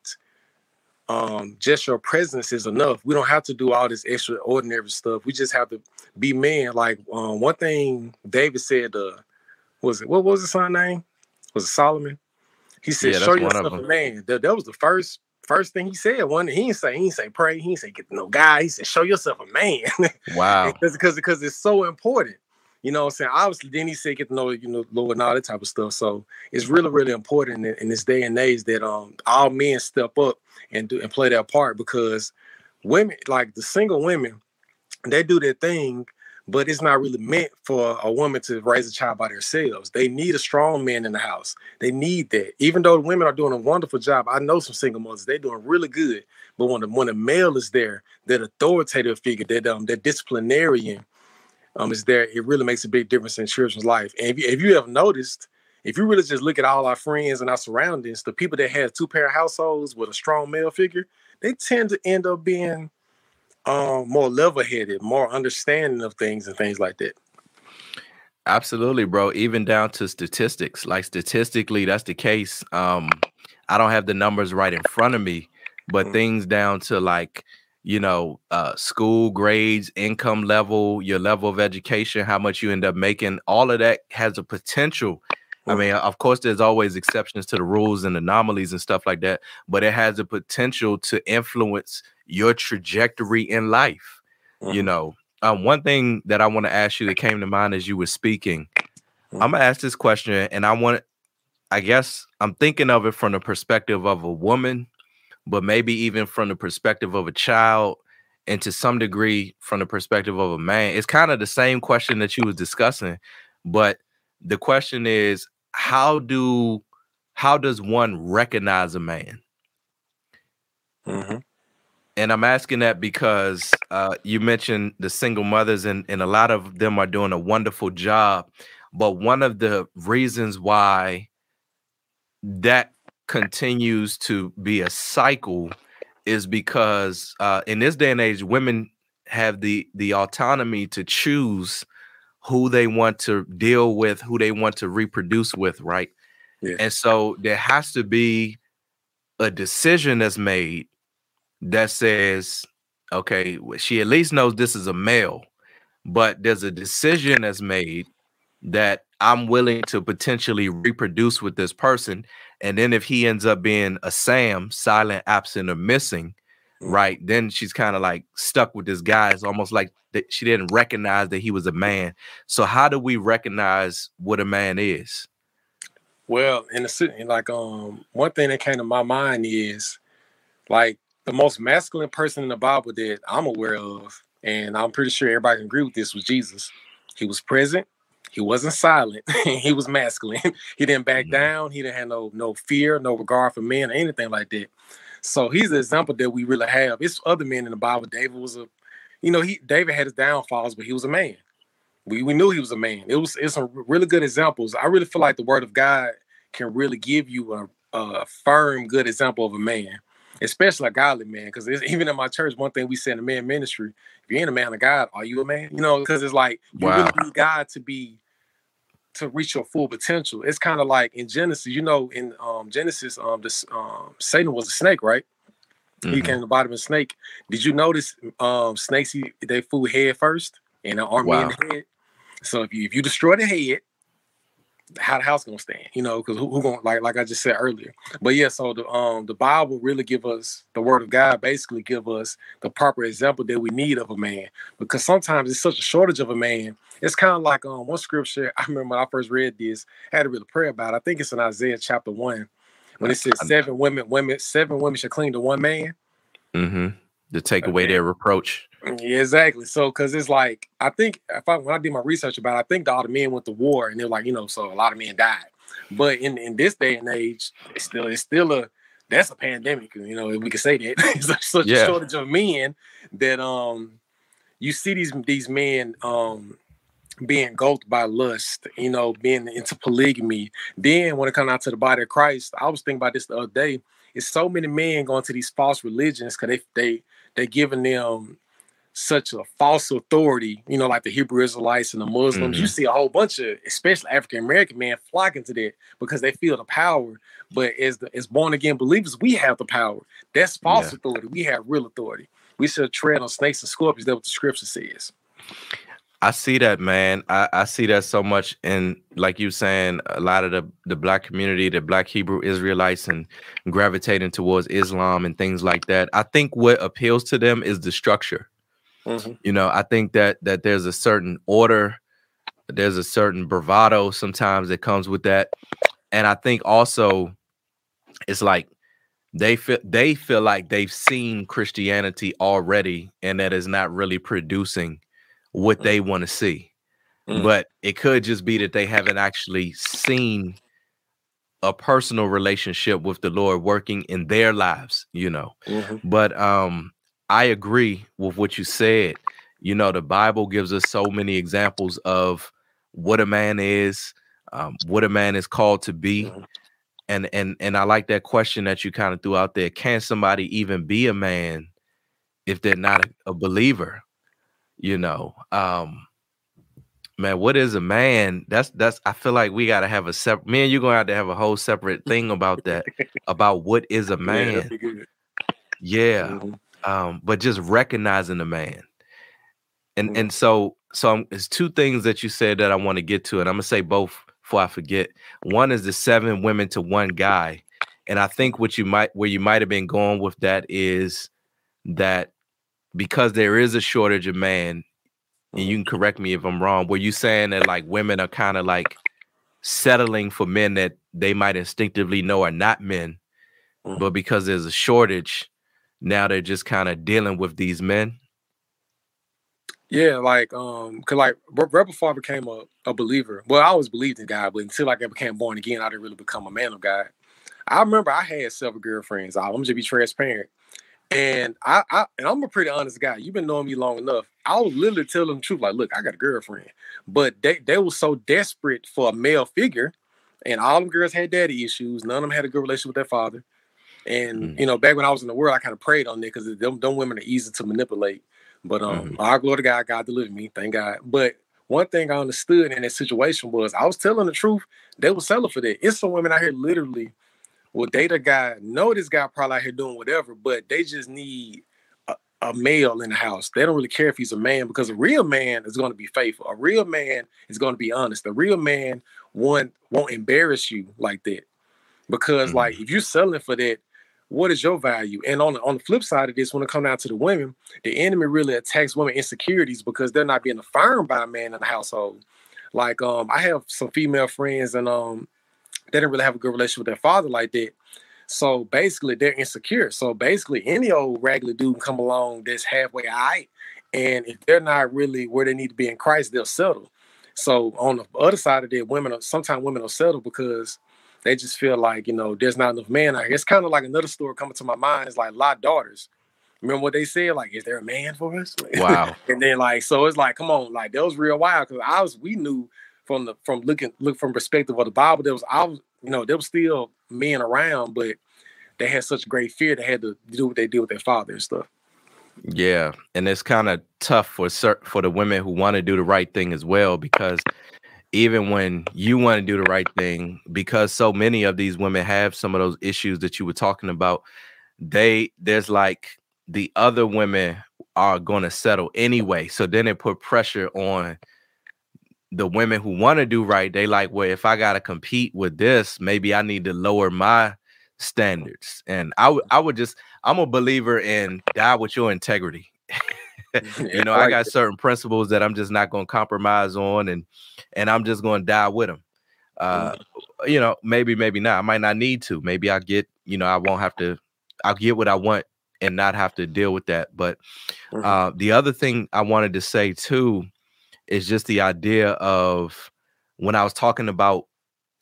um, just your presence is enough. We don't have to do all this extraordinary stuff. We just have to be men. Like um, one thing David said, uh, was it what was his son name? Was it Solomon? He said, Yeah, "Show yourself a man." That, that was the first first thing he said. One, he didn't say he didn't say pray. He didn't say get no guy. He said, "Show yourself a man." Wow. because because because it's so important. You know what I'm saying? Obviously, then he said get to know, you know, Lord and all that type of stuff. So it's really, really important in, in this day and age that um all men step up and do and play their part because women, like the single women, they do their thing, but it's not really meant for a woman to raise a child by themselves. They need a strong man in the house. They need that. Even though women are doing a wonderful job, I know some single mothers, they're doing really good. But when the when the male is there, that authoritative figure, that um that disciplinarian, um, is there, it really makes a big difference in children's life. And if you, if you have noticed, if you really just look at all our friends and our surroundings, the people that have two parent households with a strong male figure, they tend to end up being um, more level-headed, more understanding of things and things like that. Absolutely, bro. Even down to statistics. Like statistically, that's the case. Um, I don't have the numbers right in front of me, but things down to like, you know, uh, school grades, income level, your level of education, how much you end up making, all of that has a potential. I mean, of course, there's always exceptions to the rules and anomalies and stuff like that, but it has a potential to influence your trajectory in life. You know, um, one thing that I want to ask you that came to mind as you were speaking, I'm gonna ask this question, and I want, I guess I'm thinking of it from the perspective of a woman, but maybe even from the perspective of a child, and to some degree from the perspective of a man. It's kind of the same question that you was discussing, but the question is, how do how does one recognize a man? And I'm asking that because uh, you mentioned the single mothers, and, and a lot of them are doing a wonderful job. But one of the reasons why that continues to be a cycle is because uh, in this day and age, women have the the autonomy to choose who they want to deal with, who they want to reproduce with, right? And so there has to be a decision that's made that says, okay, she at least knows this is a male, but there's a decision that's made that I'm willing to potentially reproduce with this person. And then if he ends up being a Sam, silent, absent, or missing, right, then she's kind of like stuck with this guy. It's almost like that she didn't recognize that he was a man. So how do we recognize what a man is? Well, in the city, like um, one thing that came to my mind is like the most masculine person in the Bible that I'm aware of, and I'm pretty sure everybody can agree with this was Jesus. He was present. He wasn't silent. he was masculine. he didn't back mm-hmm. down. He didn't have no no fear, no regard for men or anything like that. So he's the example that we really have. It's other men in the Bible. David was a, you know, he David had his downfalls, but he was a man. We we knew he was a man. It was it's some really good examples. I really feel like the Word of God can really give you a, a firm, good example of a man, especially a godly man. Because even in my church, one thing we say in the man ministry: if you ain't a man of God, are you a man? You know, because it's like you Wow. really need God to be to reach your full potential. It's kind of like in Genesis, you know, in um Genesis, um this um Satan was a snake, right? He Mhm. came to the bottom of a snake. Did you notice um snakes eat their food head first and the army in the head? So if you if you destroy the head, how the house gonna stand? You know, because who, who gonna like like I just said earlier. But yeah, so the um the Bible really give us the word of God basically give us the proper example that we need of a man. Because sometimes it's such a shortage of a man. It's kind of like um one scripture I remember when I first read this, I had to really pray about. it. I think it's in Isaiah chapter one. When it says seven women, women, seven women should cling to one man. hmm To take away their reproach. Yeah, exactly. So, because it's like I think if I when I did my research about, it, I think all the men went to war, and they're like, you know, so a lot of men died. But in in this day and age, it's still it's still a that's a pandemic. You know, we could say that it's such- Yeah. a shortage of men that um you see these these men um being engulfed by lust, you know, being into polygamy. Then when it comes out to the body of Christ, I was thinking about this the other day. It's so many men going to these false religions because they they they giving them such a false authority, you know, like the Hebrew Israelites and the Muslims. You Mhm. see a whole bunch of, especially African American men, flocking to that because they feel the power. But as the as born again believers, we have the power. That's false Yeah. authority. We have real authority. We should tread on snakes and scorpions. That's what the scripture says. I see that, man. I, I see that so much in, like you saying, a lot of the, the black community, the black Hebrew Israelites, and gravitating towards Islam and things like that. I think what appeals to them is the structure. Mm-hmm. You know, I think that that there's a certain order, there's a certain bravado sometimes that comes with that, and I think also it's like they feel they feel like they've seen Christianity already, and that is not really producing what they want to see. But it could just be that they haven't actually seen a personal relationship with the Lord working in their lives, you know. But um I agree with what you said. You know, the Bible gives us so many examples of what a man is, um, what a man is called to be. And and and I like that question that you kind of threw out there. Can somebody even be a man if they're not a, a believer? You know, um, man, what is a man? That's that's I feel like we gotta have a separate me and you're gonna have to have a whole separate thing about that, about what is a man. that'd be good. Yeah. Um, but just recognizing the man. And and so so um, there's two things that you said that I want to get to, and I'm gonna say both before I forget. One is the seven women to one guy. And I think what you might where you might have been going with that is that because there is a shortage of man, and you can correct me if I'm wrong, were you saying that like women are kind of like settling for men that they might instinctively know are not men, but because there's a shortage, now they're just kind of dealing with these men? Yeah, like um, cause like right before I became a, a believer, well, I always believed in God, but until like I became born again, I didn't really become a man of God. I remember I had several girlfriends. I'm just be transparent, and I, I and I'm a pretty honest guy. You've been knowing me long enough. I was literally telling them the truth, like, look, I got a girlfriend, but they they were so desperate for a male figure, and all them girls had daddy issues. None of them had a good relationship with their father. And you know, back when I was in the world, I kind of preyed on that because them, them women are easy to manipulate. But um, our glory to God, God delivered me, thank God. But one thing I understood in that situation was I was telling the truth. They were selling for that. It's some women out here literally will date a guy, know this guy probably out here doing whatever, but they just need a, a male in the house. They don't really care if he's a man because a real man is going to be faithful. A real man is going to be honest. A real man won't won't embarrass you like that. Because like if you're selling for that, what is your value? And on the, on the flip side of this, when it comes down to the women, the enemy really attacks women insecurities because they're not being affirmed by a man in the household. Like um, I have some female friends and um, they didn't really have a good relationship with their father like that. So basically, they're insecure. So basically, any old regular dude can come along that's halfway all right, and if they're not really where they need to be in Christ, they'll settle. So on the other side of that, women are sometimes women will settle because they just feel like you know there's not enough man out here. It's kind of like another story coming to my mind. It's like Lot daughters. Remember what they said? Like, is there a man for us? Wow. and then like, so it's like, come on, like that was real wild because I was we knew from the from looking look from perspective of the Bible, there was I was you know there was still men around, but they had such great fear they had to do what they did with their father and stuff. Yeah, and it's kind of tough for cer- for the women who want to do the right thing as well because even when you want to do the right thing because so many of these women have some of those issues that you were talking about they there's like the other women are going to settle anyway so then it put pressure on the women who want to do right they like well if i got to compete with this maybe i need to lower my standards and i would i would just i'm a believer in die with your integrity you know, I got certain principles that I'm just not going to compromise on, and and I'm just going to die with them. Uh, you know, maybe, maybe not. I might not need to. Maybe I get, you know, I won't have to. I'll get what I want and not have to deal with that. But uh, the other thing I wanted to say too is just the idea of when I was talking about.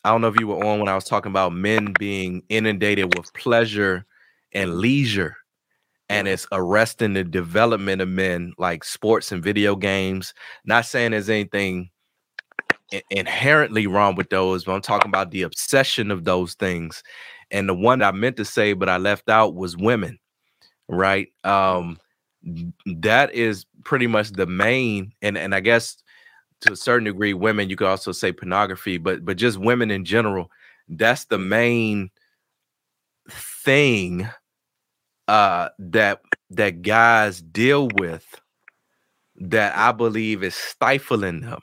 I don't know if you were on when I was talking about men being inundated with pleasure and leisure and it's arresting the development of men like sports and video games. Not saying there's anything inherently wrong with those but i'm talking about the obsession of those things. And the one i meant to say but i left out was women right? Um that is pretty much the main, and and I guess to a certain degree, women. You could also say pornography, but but just women in general. That's the main thing uh that that guys deal with that I believe is stifling them.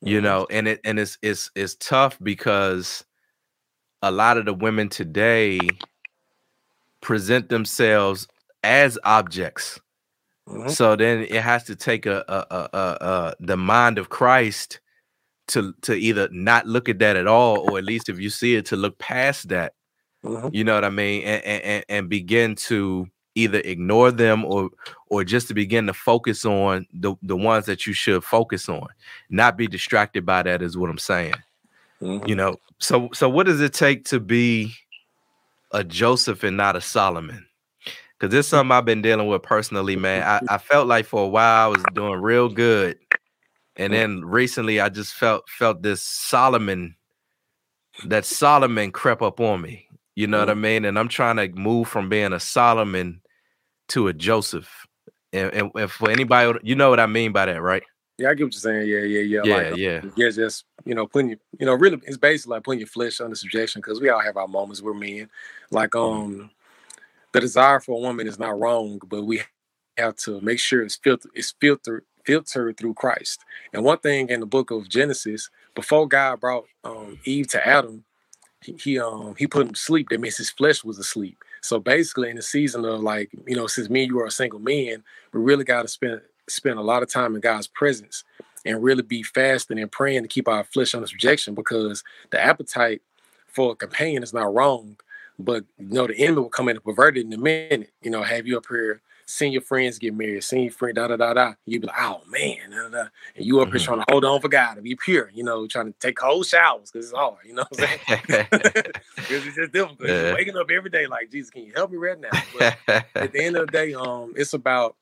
You know, and it and it's it's it's tough because a lot of the women today present themselves as objects. Mhm. So then it has to take a, a, a, a, the mind of Christ to to either not look at that at all, or at least if you see it, to look past that. Mhm. You know what I mean, and, and and- begin to either ignore them or or just to begin to focus on the the ones that you should focus on, not be distracted by that. Is what I'm saying. Mhm. You know, so so what does it take to be a Joseph and not a Solomon? Because this is something I've been dealing with personally, man. I, I felt like for a while I was doing real good. And then recently I just felt felt this Solomon, that Solomon crept up on me. You know what I mean? And I'm trying to move from being a Solomon to a Joseph. And, and, and for anybody, you know what I mean by that, right? Yeah, I get what you're saying. Yeah, yeah, yeah. Yeah, like, uh, yeah. yeah. Just you know, putting your- you know, really, it's basically like putting your flesh under subjection because we all have our moments. We're men. Like, Mm-hmm. um, the desire for a woman is not wrong, but we have to make sure it's filtered. It's filtered filtered through Christ. And one thing in the book of Genesis, before God brought um, Eve to Adam, he, he um he put him to sleep. That means his flesh was asleep. So basically, in the season of like you know, since me and you are a single man, we really got to spend spend a lot of time in God's presence and really be fasting and praying to keep our flesh under subjection because the appetite for a companion is not wrong, but you know the enemy will come in and pervert it in a minute. You know, have you up here seeing your friends get married, seeing your friend da da da da. You be like, oh man, da, da, da. and you up here trying to hold on for God to be pure. You know, trying to take cold showers because it's hard. You know what I'm saying? Because it's just difficult. Yeah. You're waking up every day like, Jesus, can you help me right now? But at the end of the day, um, it's about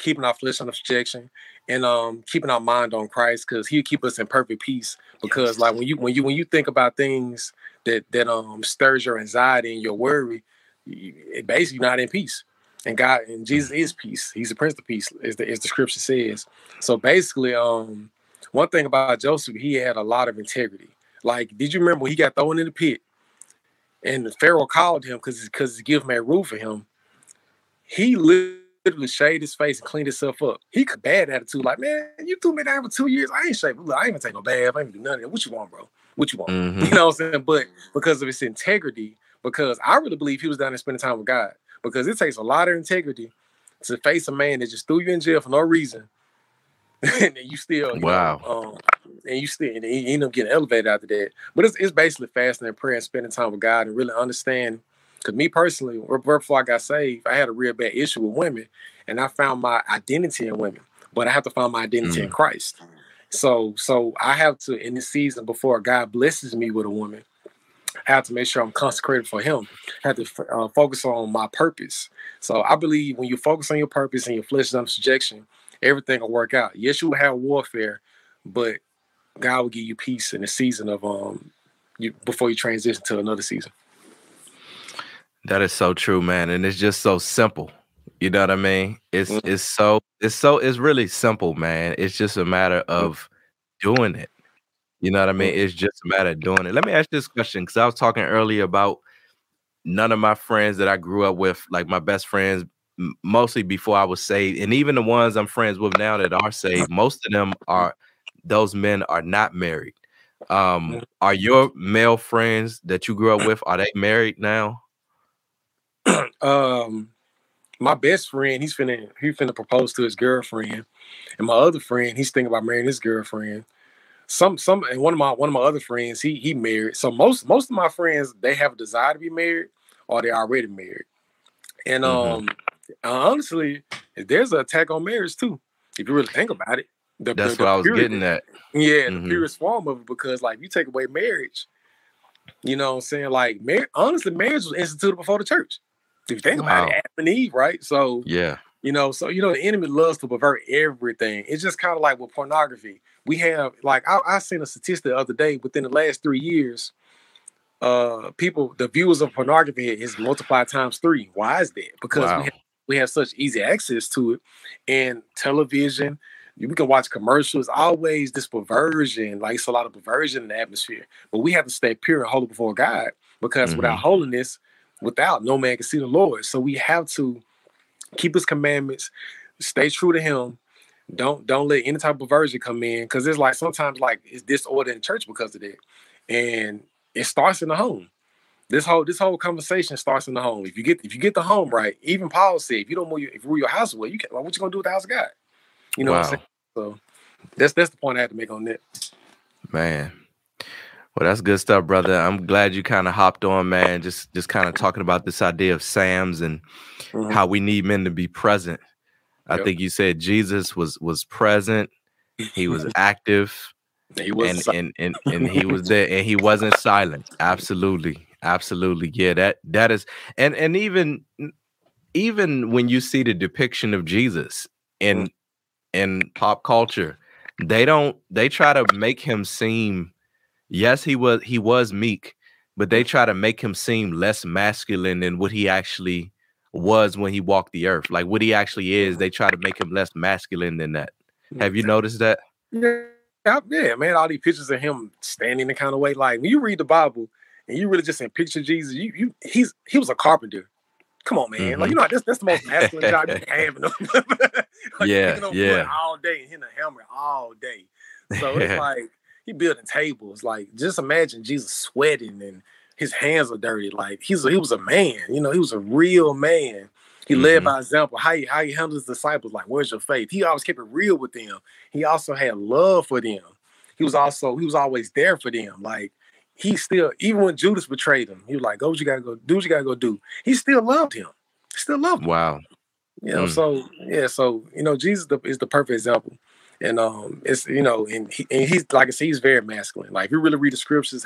keeping our flesh under subjection and um keeping our mind on Christ because he'll keep us in perfect peace. Because like when you when you when you think about things that that um stirs your anxiety and your worry, it basically not in peace. And God and Jesus is peace. He's the Prince of Peace, as the as the scripture says. So basically, um, one thing about Joseph, he had a lot of integrity. Like, did you remember when he got thrown in the pit and Pharaoh called him because because his gift made room for him? He literally shaved his face and cleaned himself up. He could bad attitude, like, man, you threw me down for two years. I ain't shaved. Look, I ain't even take no bath. I ain't do none of that. What you want, bro? What you want? Mhm. You know what I'm saying? But because of his integrity, because I really believe he was down there spending time with God. Because it takes a lot of integrity to face a man that just threw you in jail for no reason. and then you still, you Wow. know, um, and you still, and he ended up getting elevated after that. But it's, it's basically fasting and prayer and spending time with God and really understand. Because me personally, right before I got saved, I had a real bad issue with women, and I found my identity in women. But I have to find my identity in Christ. So, so I have to in this season before God blesses me with a woman, I have to make sure I'm consecrated for Him. I have to f- uh, focus on my purpose. So I believe when you focus on your purpose and your flesh is under subjection, everything will work out. Yes, you will have warfare, but God will give you peace in the season of um you before you transition to another season. That is so true, man, and it's just so simple. You know what I mean? It's it's so it's so it's really simple, man. It's just a matter of doing it. You know what I mean? It's just a matter of doing it. Let me ask this question because I was talking earlier about none of my friends that I grew up with, like my best friends, m- mostly before I was saved, and even the ones I'm friends with now that are saved, most of them are those men are not married. Um, are your male friends that you grew up with are they married now? um my best friend, he's finna he finna propose to his girlfriend, and my other friend, he's thinking about marrying his girlfriend. Some some and one of my one of my other friends, he he married. So most most of my friends, they have a desire to be married or they already married. And um honestly, there's an attack on marriage too. If you really think about it. The, That's the- what the I was purity- getting at. Yeah, the Mhm. purest form of it because like you take away marriage, you know what I'm saying? Like mar- honestly, marriage was instituted before the church. If you think about it, Wow. Adam and Eve, right? So Yeah. you know, so you know, the enemy loves to pervert everything. It's just kind of like with pornography. We have like I, I seen a statistic the other day within the last three years, uh, people the viewers of pornography is multiplied times three. Why is that? Because Wow. we have we have such easy access to it, and television. We can watch commercials. Always this perversion, like it's a lot of perversion in the atmosphere. But we have to stay pure and holy before God, because Mm-hmm. without holiness, without no man can see the Lord. So we have to keep His commandments, stay true to Him. Don't don't let any type of perversion come in, because it's like sometimes like it's disorder in church because of that, and it starts in the home this whole this whole conversation starts in the home. If you get if you get the home right, even Paul said, if you don't move your, if you move your house away, you can. What you gonna do with the house of God? You know what I'm saying? So that's that's the point I had to make on that. Man. Well, that's good stuff, brother. I'm glad you kind of hopped on, man. Just just kind of talking about this idea of SAMs and Mhm. how we need men to be present. I Yep. think you said Jesus was was present. He was active. He wasn't and, and and and he was there and he wasn't silent. Absolutely. Absolutely. Yeah, that that is and and even even when you see the depiction of Jesus in in pop culture, they don't they try to make him seem yes, he was he was meek, but they mm. try to make him seem less masculine than what he actually was when he walked the earth. Like what he actually is, they try to make him less masculine than that. Mm. Have you noticed that? Yeah, yeah, man. All these pictures of him standing the kind of way, like when you read the Bible and you really just in picture Jesus, you you he's he was a carpenter. Come on, man. Like mm-hmm. you know that's that's the most masculine job you can have. Like, Yeah, picking up wood yeah. all day and hitting a hammer all day. So it's like he building tables. Like just imagine Jesus sweating and his hands are dirty. Like he's a, he was a man. You know, he was a real man. He led Mhm. by example. How he how he handled his disciples. Like, where's your faith? He always kept it real with them. He also had love for them. He was also he was always there for them. Like he still even when Judas betrayed him, he was like, "Go, what you gotta go do. What you gotta go do." He still loved him. Still loved him. Wow. You know, Mm. so yeah, so you know, Jesus is the perfect example, and um, it's you know, and, he, and he's like I said, he's very masculine. Like if you really read the scriptures,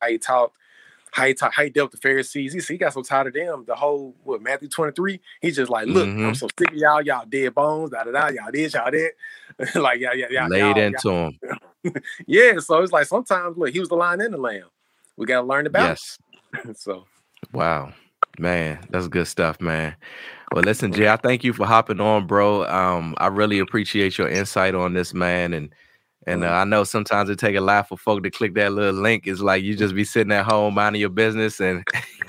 how he talked, how he talked, how he dealt with the Pharisees, he, he got so tired of them. The whole what Matthew twenty three, he's just like, look, I'm Mhm. so sick of y'all, y'all dead bones, da da da, y'all this, y'all that, like yeah, yeah, yeah, Laid into him. yeah. So it's like sometimes look, he was the lion and the lamb. We got to learn about Yes. it. so Wow. Man, that's good stuff, man. Well, listen, Jay, I thank you for hopping on, bro. Um, I really appreciate your insight on this, man. And and uh, I know sometimes it take a lot for folk to click that little link. It's like you just be sitting at home minding your business and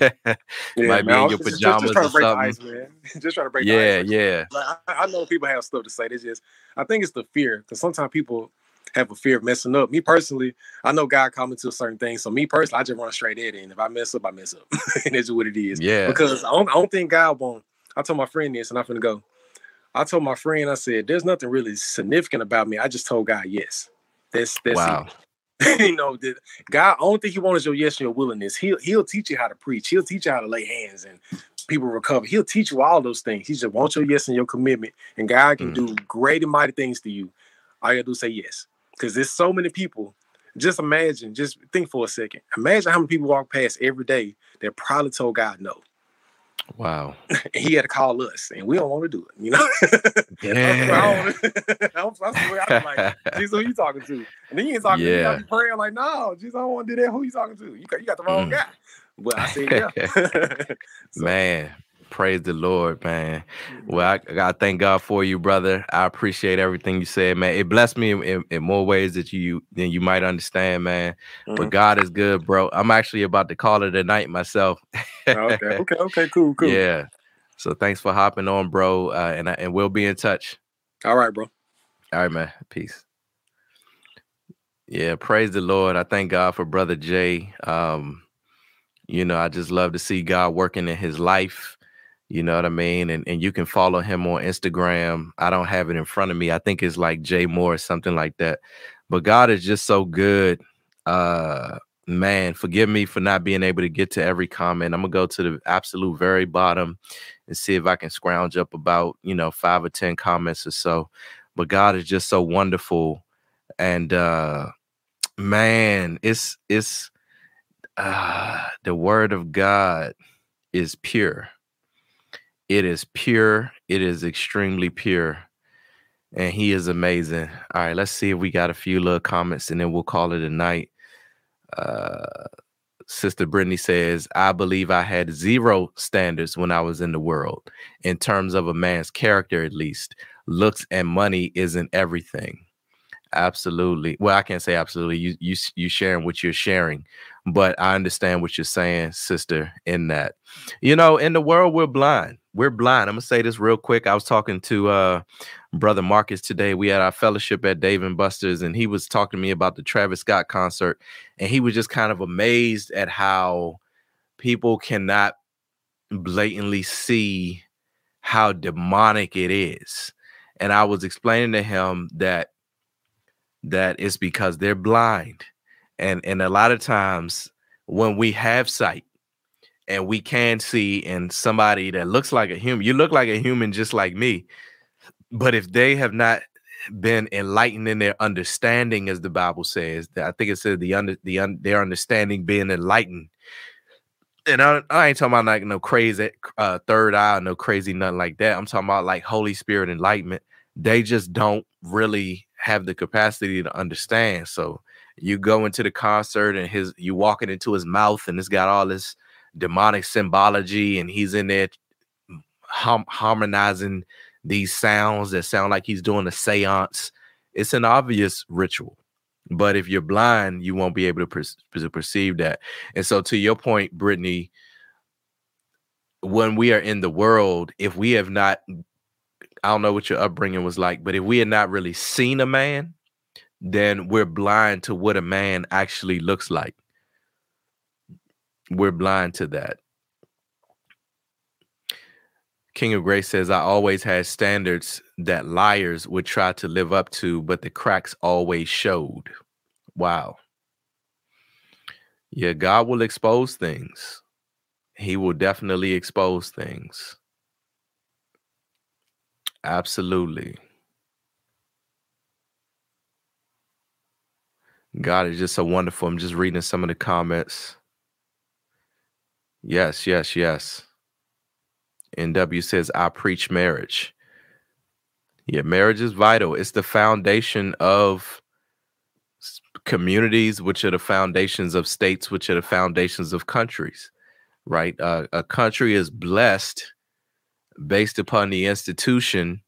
might be in your just- just- pajamas just, trying or to break the something. ice, man. just trying to break the Yeah, ice. yeah. Like, I, I know people have stuff to say. It's just I think it's the fear because sometimes people have a fear of messing up. Me personally, I know God called me to a certain thing. So me personally, I just run straight at it. And if I mess up, I mess up. and that's what it is. Yeah. Because I don't, I don't think God won't. I told my friend this and I'm going to go. I told my friend, I said, there's nothing really significant about me. I just told God yes. That's that's Wow. you know, that God, only thing he wants is your yes and your willingness. He'll he'll teach you how to preach, he'll teach you how to lay hands and people recover. He'll teach you all those things. He just wants your yes and your commitment. And God can mm. do great and mighty things to you. All you gotta do is say yes. Because there's so many people. Just imagine, just think for a second. Imagine how many people walk past every day that probably told God no. Wow. He had to call us, and we don't want to do it, you know. Yeah. I'm, I'm, I'm like, Jesus, who you talking to? And then you ain't talking to me. I'm praying like, no, Jesus, I don't want to do that. Who you talking to? You got, you got the wrong Mm. guy. But I said, yeah. Man, praise the Lord, man. Well, I, I gotta thank God for you, brother. I appreciate everything you said, man. It blessed me in, in, more ways that you than you might understand, man. But Mhm. God is good, bro. I'm actually about to call it a night myself. okay, okay, okay, cool, cool. Yeah. So thanks for hopping on, bro. Uh, and I, and we'll be in touch. All right, bro. All right, man. Peace. Yeah, praise the Lord. I thank God for brother Jay. Um, you know, I just love to see God working in his life. You know what I mean? And and you can follow him on Instagram. I don't have it in front of me. I think it's like Jay Moore or something like that. But God is just so good. Uh man, forgive me for not being able to get to every comment. I'm gonna go to the absolute very bottom and see if I can scrounge up about, you know, five or 10 comments or so. But God is just so wonderful. And uh man, it's it's uh the word of God is pure. It is pure. It is extremely pure. And he is amazing. All right, let's see if we got a few little comments and then we'll call it a night. Uh Sister Brittany says, I believe I had zero standards when I was in the world, in terms of a man's character, at least. Looks and money isn't everything. Absolutely. Well, I can't say absolutely. You you you sharing what you're sharing, but I understand what you're saying, sister, in that. You know, in the world, we're blind. We're blind. I'm gonna say this real quick. I was talking to uh brother Marcus today. We had our fellowship at Dave and Buster's, and he was talking to me about the Travis Scott concert, and he was just kind of amazed at how people cannot blatantly see how demonic it is. And I was explaining to him that that it's because they're blind. And and a lot of times when we have sight and we can see in somebody that looks like a human, you look like a human just like me. But if they have not been enlightened in their understanding, as the Bible says, I think it says the under the un, their understanding being enlightened. And I, I ain't talking about like no crazy uh, third eye, no crazy nothing like that. I'm talking about like Holy Spirit enlightenment. They just don't really have the capacity to understand. So you go into the concert and his you walking into his mouth and it's got all this demonic symbology and he's in there hum- harmonizing these sounds that sound like he's doing a seance. It's an obvious ritual. But if you're blind, you won't be able to, per- to perceive that. And so, to your point, Brittany, when we are in the world, if we have not, I don't know what your upbringing was like, but if we had not really seen a man, then we're blind to what a man actually looks like. We're blind to that. King of Grace says, I always had standards that liars would try to live up to, but the cracks always showed. Wow. Yeah, God will expose things. He will definitely expose things. Absolutely. God is just so wonderful. I'm just reading some of the comments. Yes, yes, yes. NW says, I preach marriage. Yeah, marriage is vital. It's the foundation of communities, which are the foundations of states, which are the foundations of countries, right? Uh, a country is blessed based upon the institution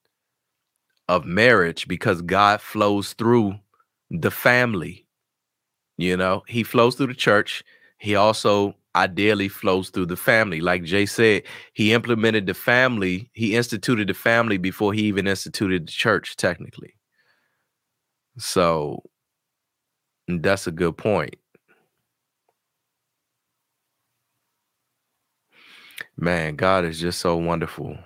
of marriage because God flows through the family. You know, He flows through the church. He also ideally flows through the family. Like Jay said, he implemented the family, he instituted the family before he even instituted the church, technically. So that's a good point. Man, God is just so wonderful.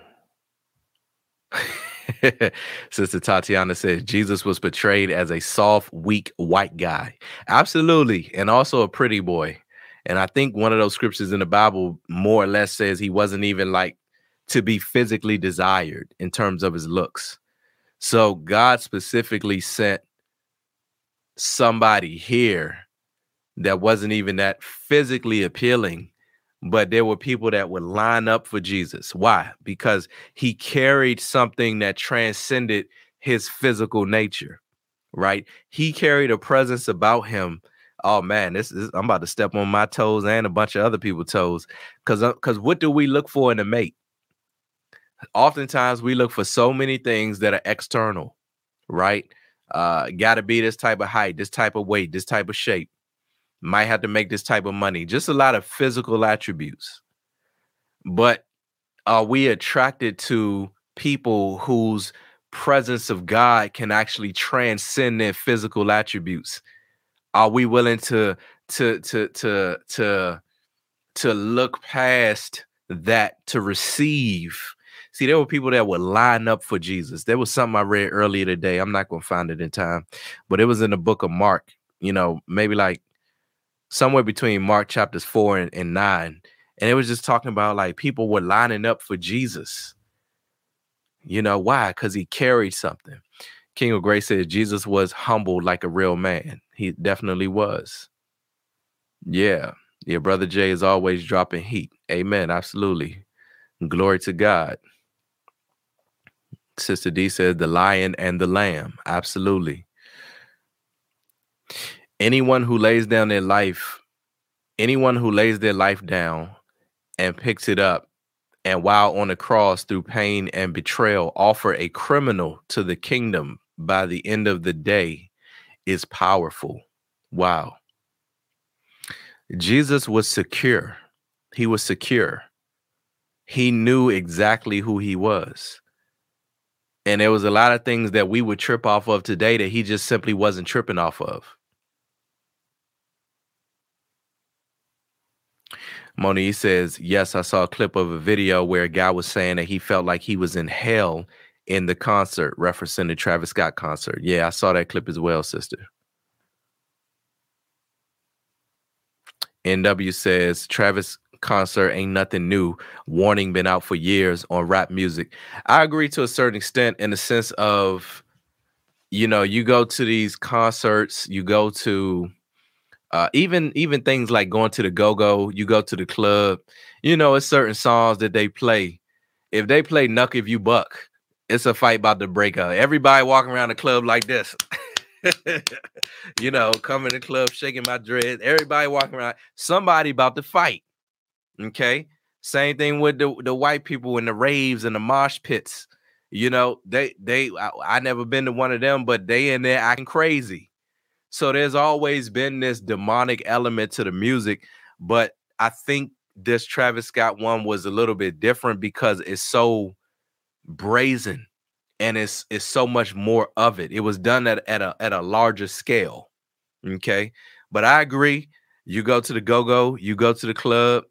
Sister Tatiana says Jesus was portrayed as a soft, weak white guy. Absolutely. And also a pretty boy. And I think one of those scriptures in the Bible more or less says he wasn't even like to be physically desired in terms of his looks. So God specifically sent somebody here that wasn't even that physically appealing, but there were people that would line up for Jesus. Why? Because he carried something that transcended his physical nature, right? He carried a presence about him oh man, this is I'm about to step on my toes and a bunch of other people's toes. Cause because uh, what do we look for in a mate? Oftentimes we look for so many things that are external, right? Uh, gotta be this type of height, this type of weight, this type of shape. Might have to make this type of money. Just a lot of physical attributes. But are we attracted to people whose presence of God can actually transcend their physical attributes? Are we willing to to to to to to look past that to receive? See, there were people that would line up for Jesus. There was something I read earlier today. I'm not to find it in time, but it was in the book of Mark. You know, maybe like somewhere between Mark chapters four and, and nine, and it was just talking about like people were lining up for Jesus. You know why? Because he carried something. King of Grace says Jesus was humble like a real man. He definitely was. Yeah. Yeah, brother Jay is always dropping heat. Amen. Absolutely. Glory to God. Sister D says the lion and the lamb. Absolutely. Anyone who lays down their life anyone who lays their life down and picks it up and while on the cross through pain and betrayal offer a criminal to the kingdom by the end of the day is powerful. Wow. Jesus was secure. He was secure. He knew exactly who he was. And there was a lot of things that we would trip off of today that he just simply wasn't tripping off of. Moni says, Yes, I saw a clip of a video where a guy was saying that he felt like he was in hell in the concert, referencing the Travis Scott concert. Yeah, I saw that clip as well, sister. NW says, Travis concert ain't nothing new. Warning been out for years on rap music. I agree to a certain extent in the sense of, you know, you go to these concerts, you go to uh, even even things like going to the go go, you go to the club. You know, it's certain songs that they play. If they play "Knuck If You Buck," it's a fight about to break up. Everybody walking around the club like this. you know, coming to the club, shaking my dread. Everybody walking around. Somebody about to fight. Okay. Same thing with the, the white people in the raves and the mosh pits. You know, they they I, I never been to one of them, but they in there acting crazy. So there's always been this demonic element to the music, but I think this Travis Scott one was a little bit different because it's so brazen and it's it's so much more of it. It was done at, at a at a larger scale. Okay. But I agree. You go to the go-go, you go to the club,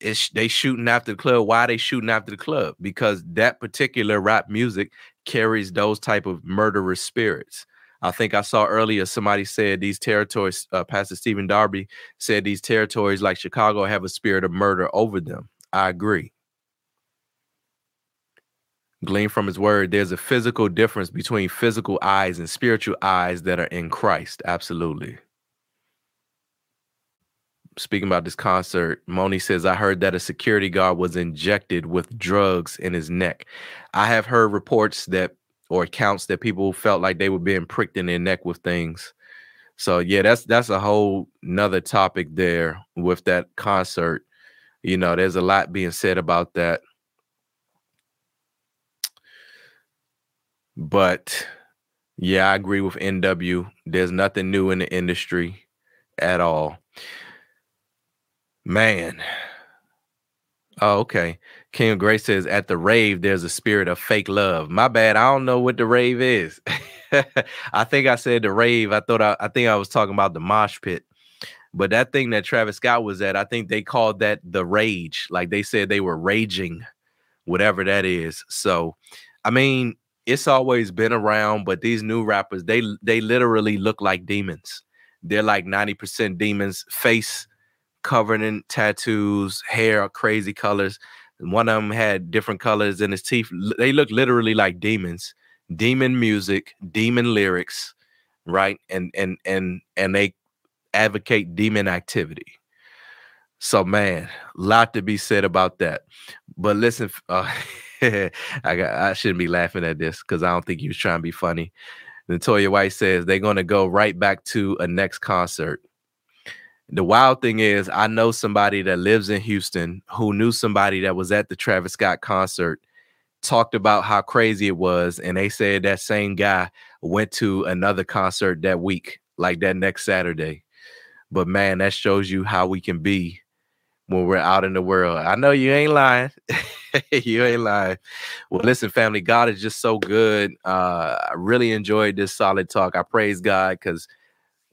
it's they shooting after the club. Why they shooting after the club? Because that particular rap music carries those type of murderous spirits. I think I saw earlier somebody said these territories, uh, Pastor Stephen Darby said these territories like Chicago have a spirit of murder over them. I agree. Glean from his word, there's a physical difference between physical eyes and spiritual eyes that are in Christ. Absolutely. Speaking about this concert, Moni says, I heard that a security guard was injected with drugs in his neck. I have heard reports that or accounts that people felt like they were being pricked in their neck with things. So yeah, that's that's a whole nother topic there with that concert. You know, there's a lot being said about that. But yeah, I agree with NW. There's nothing new in the industry at all. Man. Oh, okay. King Grace says at the rave there's a spirit of fake love. My bad. I don't know what the rave is. I think I said the rave. I thought I, I think I was talking about the mosh pit. But that thing that Travis Scott was at, I think they called that the rage. Like they said they were raging, whatever that is. So, I mean, it's always been around, but these new rappers, they they literally look like demons. They're like 90% demons, face covered in tattoos, hair crazy colors. One of them had different colors in his teeth. They look literally like demons. Demon music, demon lyrics, right? And and and and they advocate demon activity. So man, lot to be said about that. But listen, uh, I got I shouldn't be laughing at this because I don't think he was trying to be funny. Natoya White says they're gonna go right back to a next concert the wild thing is, I know somebody that lives in Houston who knew somebody that was at the Travis Scott concert, talked about how crazy it was, and they said that same guy went to another concert that week, like that next Saturday. But man, that shows you how we can be when we're out in the world. I know you ain't lying. you ain't lying. Well, listen, family, God is just so good. Uh, I really enjoyed this solid talk. I praise God because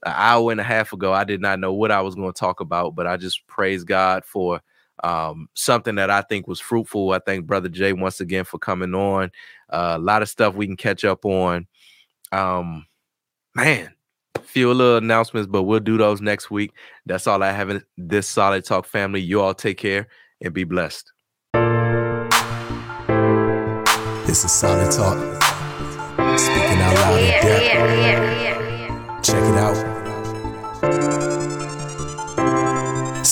an hour and a half ago, I did not know what I was going to talk about, but I just praise God for um, something that I think was fruitful. I thank Brother Jay once again for coming on. Uh, a lot of stuff we can catch up on. Um, man, few little announcements, but we'll do those next week. That's all I have in this solid talk family. You all take care and be blessed. This is solid talk. Speaking out loud and depth. Check it out.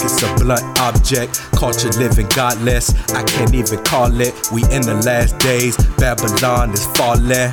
it's a blunt object. Culture living godless, I can't even call it. We in the last days, Babylon is falling.